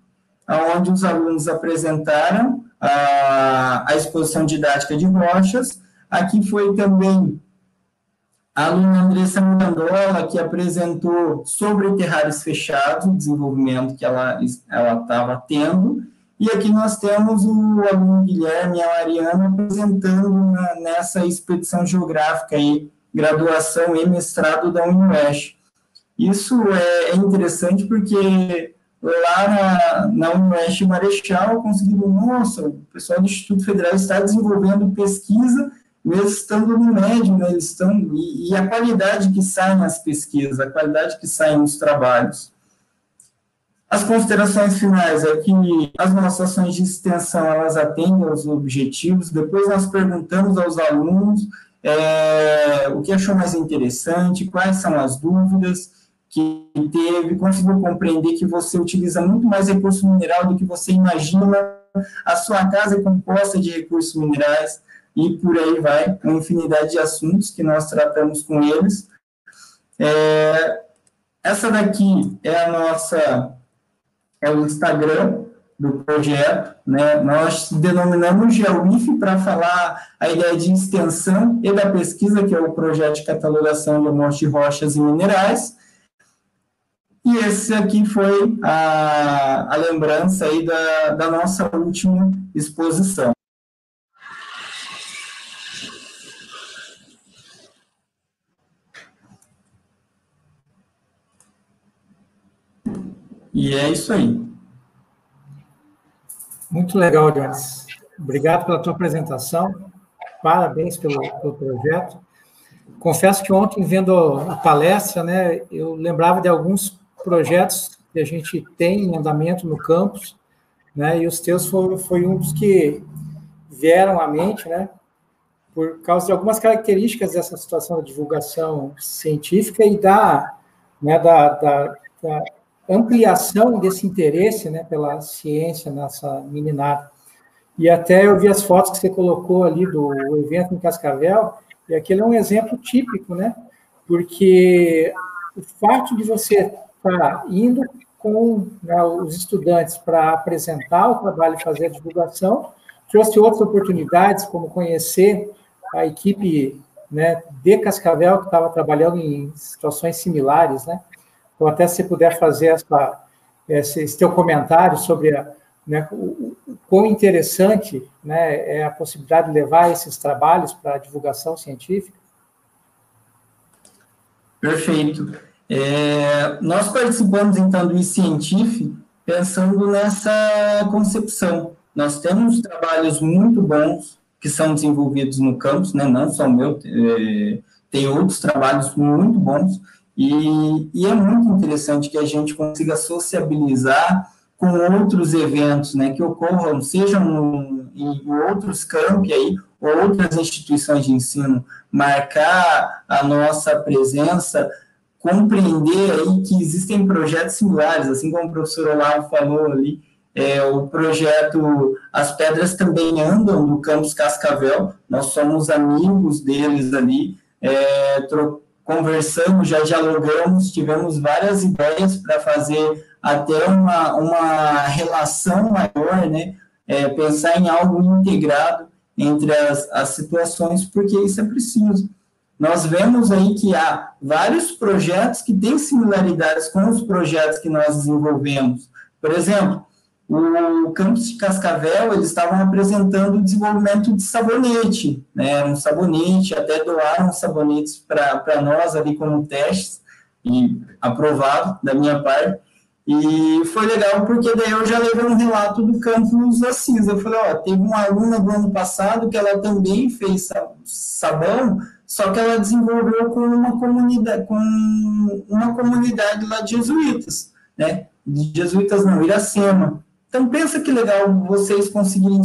onde os alunos apresentaram a, a exposição didática de rochas. Aqui foi também a aluna Andressa Mirandola, que apresentou sobre terrários fechados, o desenvolvimento que ela estava tendo, e aqui nós temos o aluno Guilherme e a Mariana apresentando na, nessa expedição geográfica aí, graduação e mestrado da Unioeste. Isso é, é interessante porque lá na, na Unioeste Marechal conseguiram, nossa, o pessoal do Instituto Federal está desenvolvendo pesquisa mesmo estando no médio, né, eles estão, e, e, a qualidade que sai nas pesquisas, a qualidade que sai nos trabalhos. As considerações finais é que as nossas ações de extensão, elas atendem aos objetivos, depois nós perguntamos aos alunos é, o que achou mais interessante, quais são as dúvidas que teve, conseguiu compreender que você utiliza muito mais recurso mineral do que você imagina. A sua casa é composta de recursos minerais, e por aí vai, uma infinidade de assuntos que nós tratamos com eles. É, essa daqui é a nossa, é o Instagram do projeto, né? Nós denominamos GeoIF para falar a ideia de extensão e da pesquisa, que é o projeto de catalogação de amostras de rochas e minerais. E esse aqui foi a, a lembrança aí da, da nossa última exposição. E é isso aí. Muito legal, Jones. Obrigado pela tua apresentação. Parabéns pelo, pelo projeto. Confesso que ontem, vendo a palestra, né, eu lembrava de alguns projetos que a gente tem em andamento no campus, né, e os teus foi, foi um dos que vieram à mente, né, por causa de algumas características dessa situação da divulgação científica e da, né, da, da, da ampliação desse interesse né, pela ciência nessa meninada. E até eu vi as fotos que você colocou ali do evento em Cascavel, e aquele é um exemplo típico, né? Porque o fato de você estar indo com né, os estudantes para apresentar o trabalho e fazer a divulgação, trouxe outras oportunidades, como conhecer a equipe né, de Cascavel, que estava trabalhando em situações similares, né? Ou até se puder fazer essa, esse, esse teu comentário sobre a, né, o, o quão interessante né, é a possibilidade de levar esses trabalhos para a divulgação científica. Perfeito. É, nós participamos, então, do e-científico pensando nessa concepção. Nós temos trabalhos muito bons que são desenvolvidos no campus, né, não só o meu, é, tem outros trabalhos muito bons, e, e, é muito interessante que a gente consiga sociabilizar com outros eventos, né, que ocorram, sejam em outros campos aí, ou outras instituições de ensino, marcar a nossa presença, compreender aí que existem projetos similares, assim como o professor Olavo falou ali, é, o projeto As Pedras Também Andam, do campus Cascavel, nós somos amigos deles ali, é, conversamos, já dialogamos, tivemos várias ideias para fazer até uma, uma relação maior, né? É, pensar em algo integrado entre as, as situações, porque isso é preciso. Nós vemos aí que há vários projetos que têm similaridades com os projetos que nós desenvolvemos. Por exemplo, o campus de Cascavel, eles estavam apresentando o desenvolvimento de sabonete, né, um sabonete, até doaram sabonetes para nós ali como testes, e aprovado da minha parte, e foi legal porque daí eu já levei um relato do campus Assis, eu falei, ó, teve uma aluna do ano passado que ela também fez sabão, só que ela desenvolveu com uma comunidade, com uma comunidade lá de jesuítas, né, de jesuítas não, Iracema, então, pensa que legal vocês conseguirem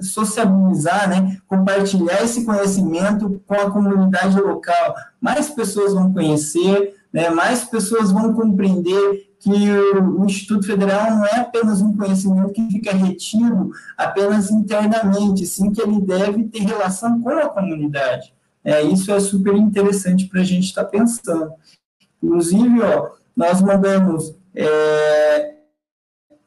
socializar, né, compartilhar esse conhecimento com a comunidade local. Mais pessoas vão conhecer, né, mais pessoas vão compreender que o, o Instituto Federal não é apenas um conhecimento que fica retido apenas internamente, sim que ele deve ter relação com a comunidade. É, isso é super interessante para a gente estar tá pensando. Inclusive, ó, nós mandamos é,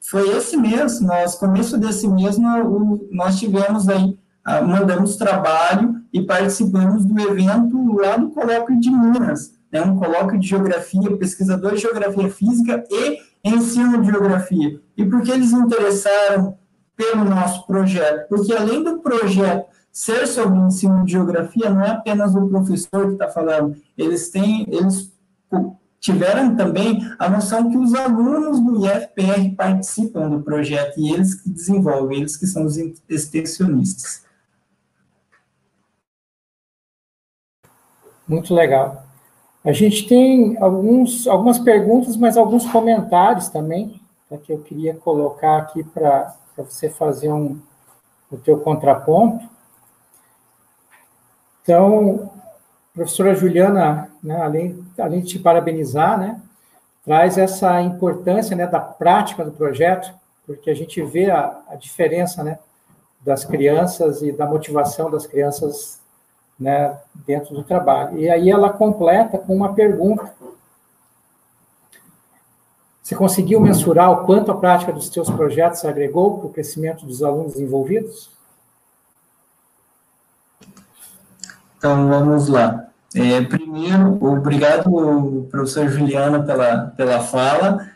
foi esse mês, nós, começo desse mês, nós tivemos aí, ah, mandamos trabalho e participamos do evento lá do Colóquio de Minas, né, um colóquio de geografia, pesquisador de geografia física e ensino de geografia. E por que eles interessaram pelo nosso projeto? Porque além do projeto ser sobre ensino de geografia, não é apenas o professor que está falando, eles têm, eles tiveram também a noção que os alunos do IFPR participam do projeto e eles que desenvolvem, eles que são os extensionistas. Muito legal. A gente tem alguns, algumas perguntas, mas alguns comentários também, tá, que eu queria colocar aqui para você fazer um, o teu contraponto. Então, professora Juliana, né, além, além de te parabenizar, né, traz essa importância né, da prática do projeto, porque a gente vê a, a diferença, né, das crianças e da motivação das crianças, né, dentro do trabalho. E aí ela completa com uma pergunta. Você conseguiu mensurar o quanto a prática dos seus projetos agregou para o crescimento dos alunos envolvidos? Então, vamos lá. É, primeiro, obrigado, professor Juliana, pela, pela fala.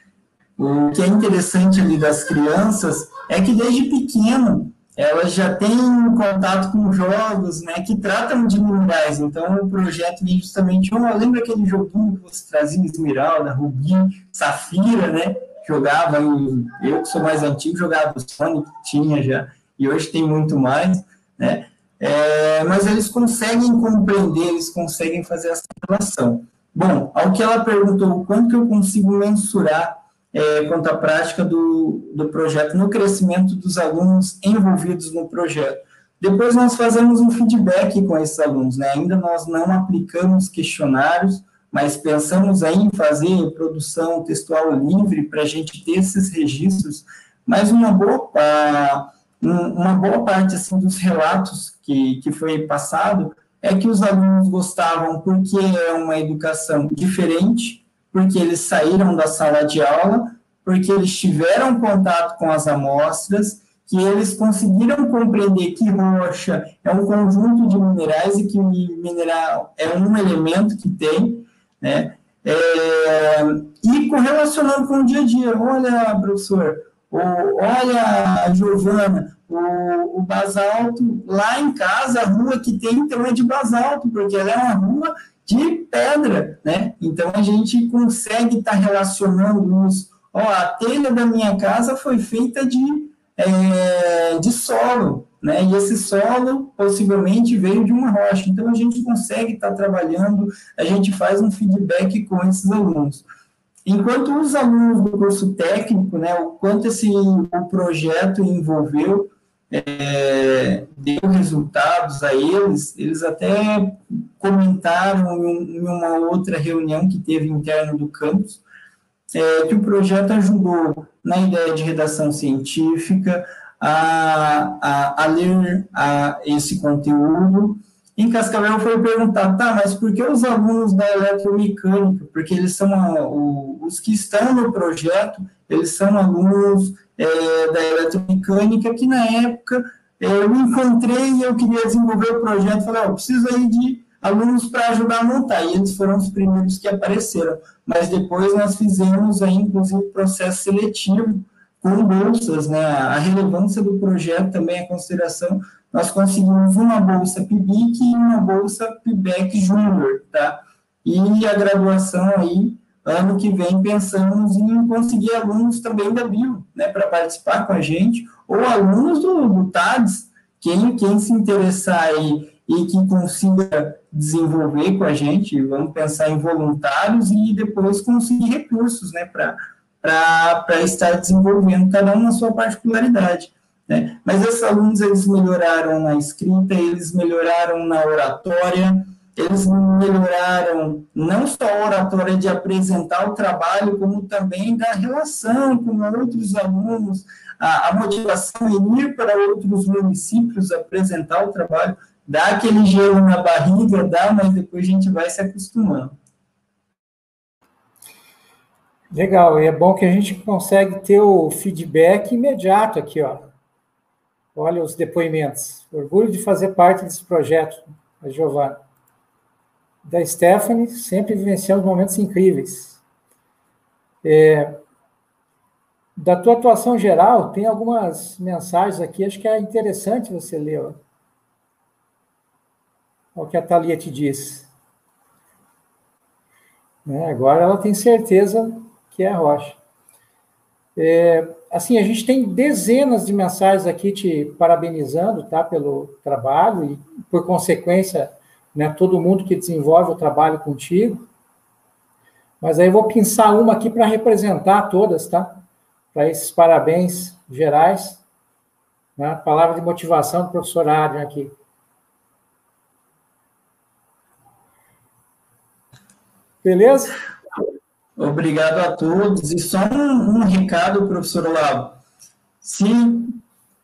O que é interessante ali das crianças é que desde pequeno elas já têm contato com jogos né, que tratam de minerais. Então, o projeto vem justamente, oh, lembra aquele joguinho que você trazia, Esmeralda, Rubi, Safira, né? Jogava, eu que sou mais antigo, jogava Sonic, tinha já, e hoje tem muito mais, né? É, mas eles conseguem compreender, eles conseguem fazer essa relação. Bom, ao que ela perguntou, quanto que eu consigo mensurar é, quanto à prática do, do projeto no crescimento dos alunos envolvidos no projeto. Depois nós fazemos um feedback com esses alunos, né? Ainda nós não aplicamos questionários, mas pensamos aí em fazer produção textual livre para a gente ter esses registros, mas uma boa, uma boa parte assim, dos relatos que, que foi passado é que os alunos gostavam porque é uma educação diferente, porque eles saíram da sala de aula, porque eles tiveram contato com as amostras, que eles conseguiram compreender que rocha é um conjunto de minerais e que mineral é um elemento que tem, né? É, e correlacionando com o dia a dia, olha, professor, olha, Giovana, o, o basalto lá em casa, a rua que tem, então é de basalto, porque ela é uma rua de pedra, né? Então a gente consegue estar tá relacionando os, ó, a telha da minha casa foi feita de, é, de solo, né? E esse solo possivelmente veio de uma rocha. Então a gente consegue estar tá trabalhando, a gente faz um feedback com esses alunos. Enquanto os alunos do curso técnico, né, o quanto esse o projeto envolveu é, deu resultados a eles, eles até comentaram em, uma outra reunião que teve interno do campus, é, que o projeto ajudou na ideia de redação científica, a, a, a ler a, esse conteúdo. Em Cascavel foi perguntado, tá, mas por que os alunos da eletromecânica? Porque eles são o, os que estão no projeto, eles são alunos é, da eletromecânica, que na época eu me encontrei e eu queria desenvolver o projeto, falei, oh, preciso aí de alunos para ajudar a montar, e eles foram os primeiros que apareceram, mas depois nós fizemos aí, inclusive, processo seletivo com bolsas, né, a relevância do projeto também é consideração, nós conseguimos uma bolsa PIBIC e uma bolsa PIBEC Júnior, tá, e a graduação aí ano que vem pensamos em conseguir alunos também da Bio, né, para participar com a gente, ou alunos do, do TADS, quem, quem se interessar aí e que consiga desenvolver com a gente, vamos pensar em voluntários e depois conseguir recursos, né, para estar desenvolvendo, cada um na sua particularidade. Né? Mas esses alunos, eles melhoraram na escrita, eles melhoraram na oratória, eles melhoraram não só a oratória de apresentar o trabalho, como também da relação com outros alunos, a, a motivação em ir para outros municípios apresentar o trabalho, dá aquele gelo na barriga, dá, mas depois a gente vai se acostumando. Legal, e é bom que a gente consegue ter o feedback imediato aqui, ó. Olha os depoimentos. Orgulho de fazer parte desse projeto, a Giovana da Stephanie, sempre vivenciando momentos incríveis. É, da tua atuação geral, tem algumas mensagens aqui, acho que é interessante você ler. Olha o que a Thalia te diz. Né, agora ela tem certeza que é a rocha. É, assim, a gente tem dezenas de mensagens aqui te parabenizando, tá, pelo trabalho e, por consequência, né, todo mundo que desenvolve o trabalho contigo. Mas aí eu vou pensar uma aqui para representar todas, tá? Para esses parabéns gerais. Né? Palavra de motivação do professor Adrian aqui. Beleza? Obrigado a todos. E só um, um recado, professor Olavo. Se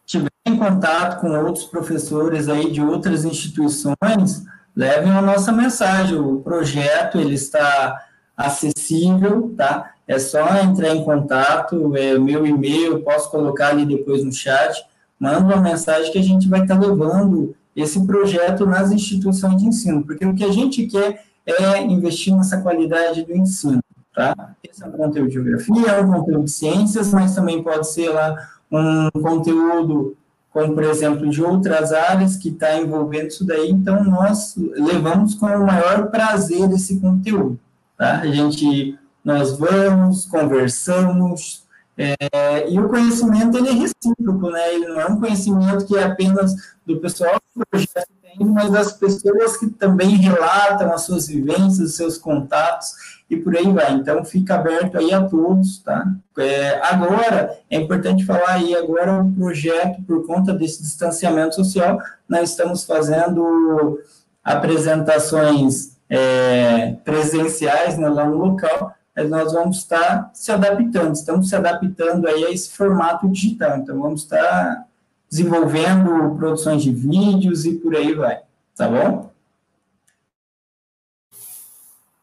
tiver em contato com outros professores aí de outras instituições, levem a nossa mensagem. O projeto ele está acessível, tá? É só entrar em contato, é meu e-mail, posso colocar ali depois no chat, manda uma mensagem que a gente vai estar levando esse projeto nas instituições de ensino, porque o que a gente quer é investir nessa qualidade do ensino, tá? Esse é um conteúdo de geografia, é um conteúdo de ciências, mas também pode ser lá um conteúdo como, por exemplo, de outras áreas que está envolvendo isso daí, então nós levamos com o maior prazer esse conteúdo, tá? A gente, nós vamos, conversamos, é, e o conhecimento, ele é recíproco, né? Ele não é um conhecimento que é apenas do pessoal do projeto mas das pessoas que também relatam as suas vivências, os seus contatos, e por aí vai. Então, fica aberto aí a todos, tá? É, agora, é importante falar aí, agora o projeto, por conta desse distanciamento social, nós estamos fazendo apresentações é, presenciais né, lá no local, mas nós vamos estar se adaptando, estamos se adaptando aí a esse formato digital, então vamos estar desenvolvendo produções de vídeos e por aí vai, tá bom?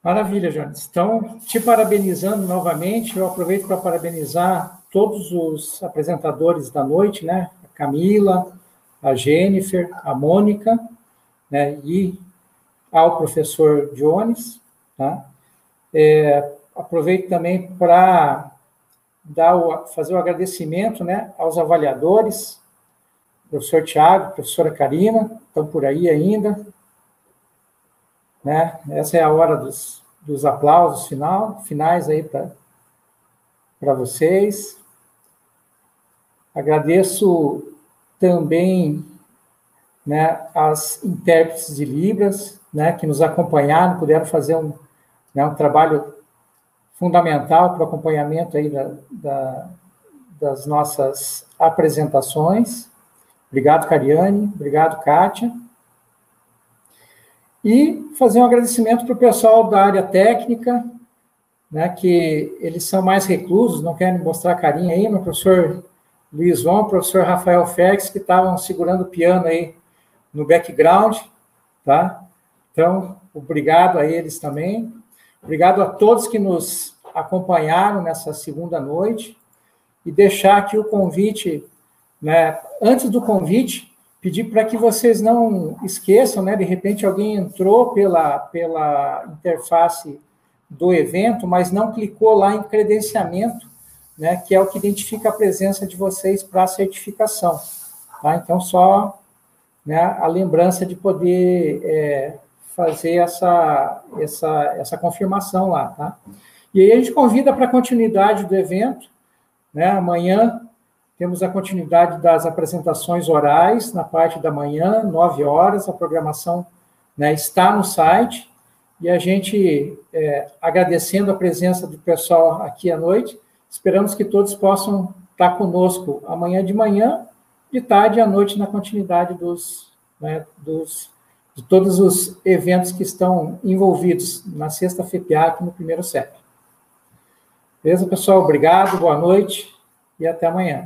Maravilha, Jones. Então, te parabenizando novamente, eu aproveito para parabenizar todos os apresentadores da noite, né? A Camila, a Jennifer, a Mônica, né? E ao professor Jones, tá? É, aproveito também para dar o, fazer o agradecimento, né? Aos avaliadores, professor Tiago, professora Karina, estão por aí ainda, né? Essa é a hora dos, dos aplausos final, finais aí para vocês. Agradeço também né, as intérpretes de Libras, né, que nos acompanharam, puderam fazer um, né, um trabalho fundamental para o acompanhamento aí da, da, das nossas apresentações. Obrigado, Cariane. Obrigado, Kátia. E fazer um agradecimento para o pessoal da área técnica, né, que eles são mais reclusos, não querem mostrar carinha aí, o professor Luiz Von, professor Rafael Félix, que estavam segurando o piano aí no background, tá? Então, obrigado a eles também. Obrigado a todos que nos acompanharam nessa segunda noite. E deixar aqui o convite, né? Antes do convite, pedir para que vocês não esqueçam, né? De repente alguém entrou pela, pela interface do evento, mas não clicou lá em credenciamento, né? Que é o que identifica a presença de vocês para a certificação. Tá? Então, só né, a lembrança de poder é, fazer essa, essa, essa confirmação lá, tá? E aí a gente convida para a continuidade do evento, né? Amanhã temos a continuidade das apresentações orais na parte da manhã, nove horas. A programação né, está no site. E a gente, é, agradecendo a presença do pessoal aqui à noite, esperamos que todos possam estar conosco amanhã de manhã, de tarde à noite na continuidade dos, né, dos, de todos os eventos que estão envolvidos na sexta FEPIAC no primeiro CEP. Beleza, pessoal? Obrigado, boa noite e até amanhã.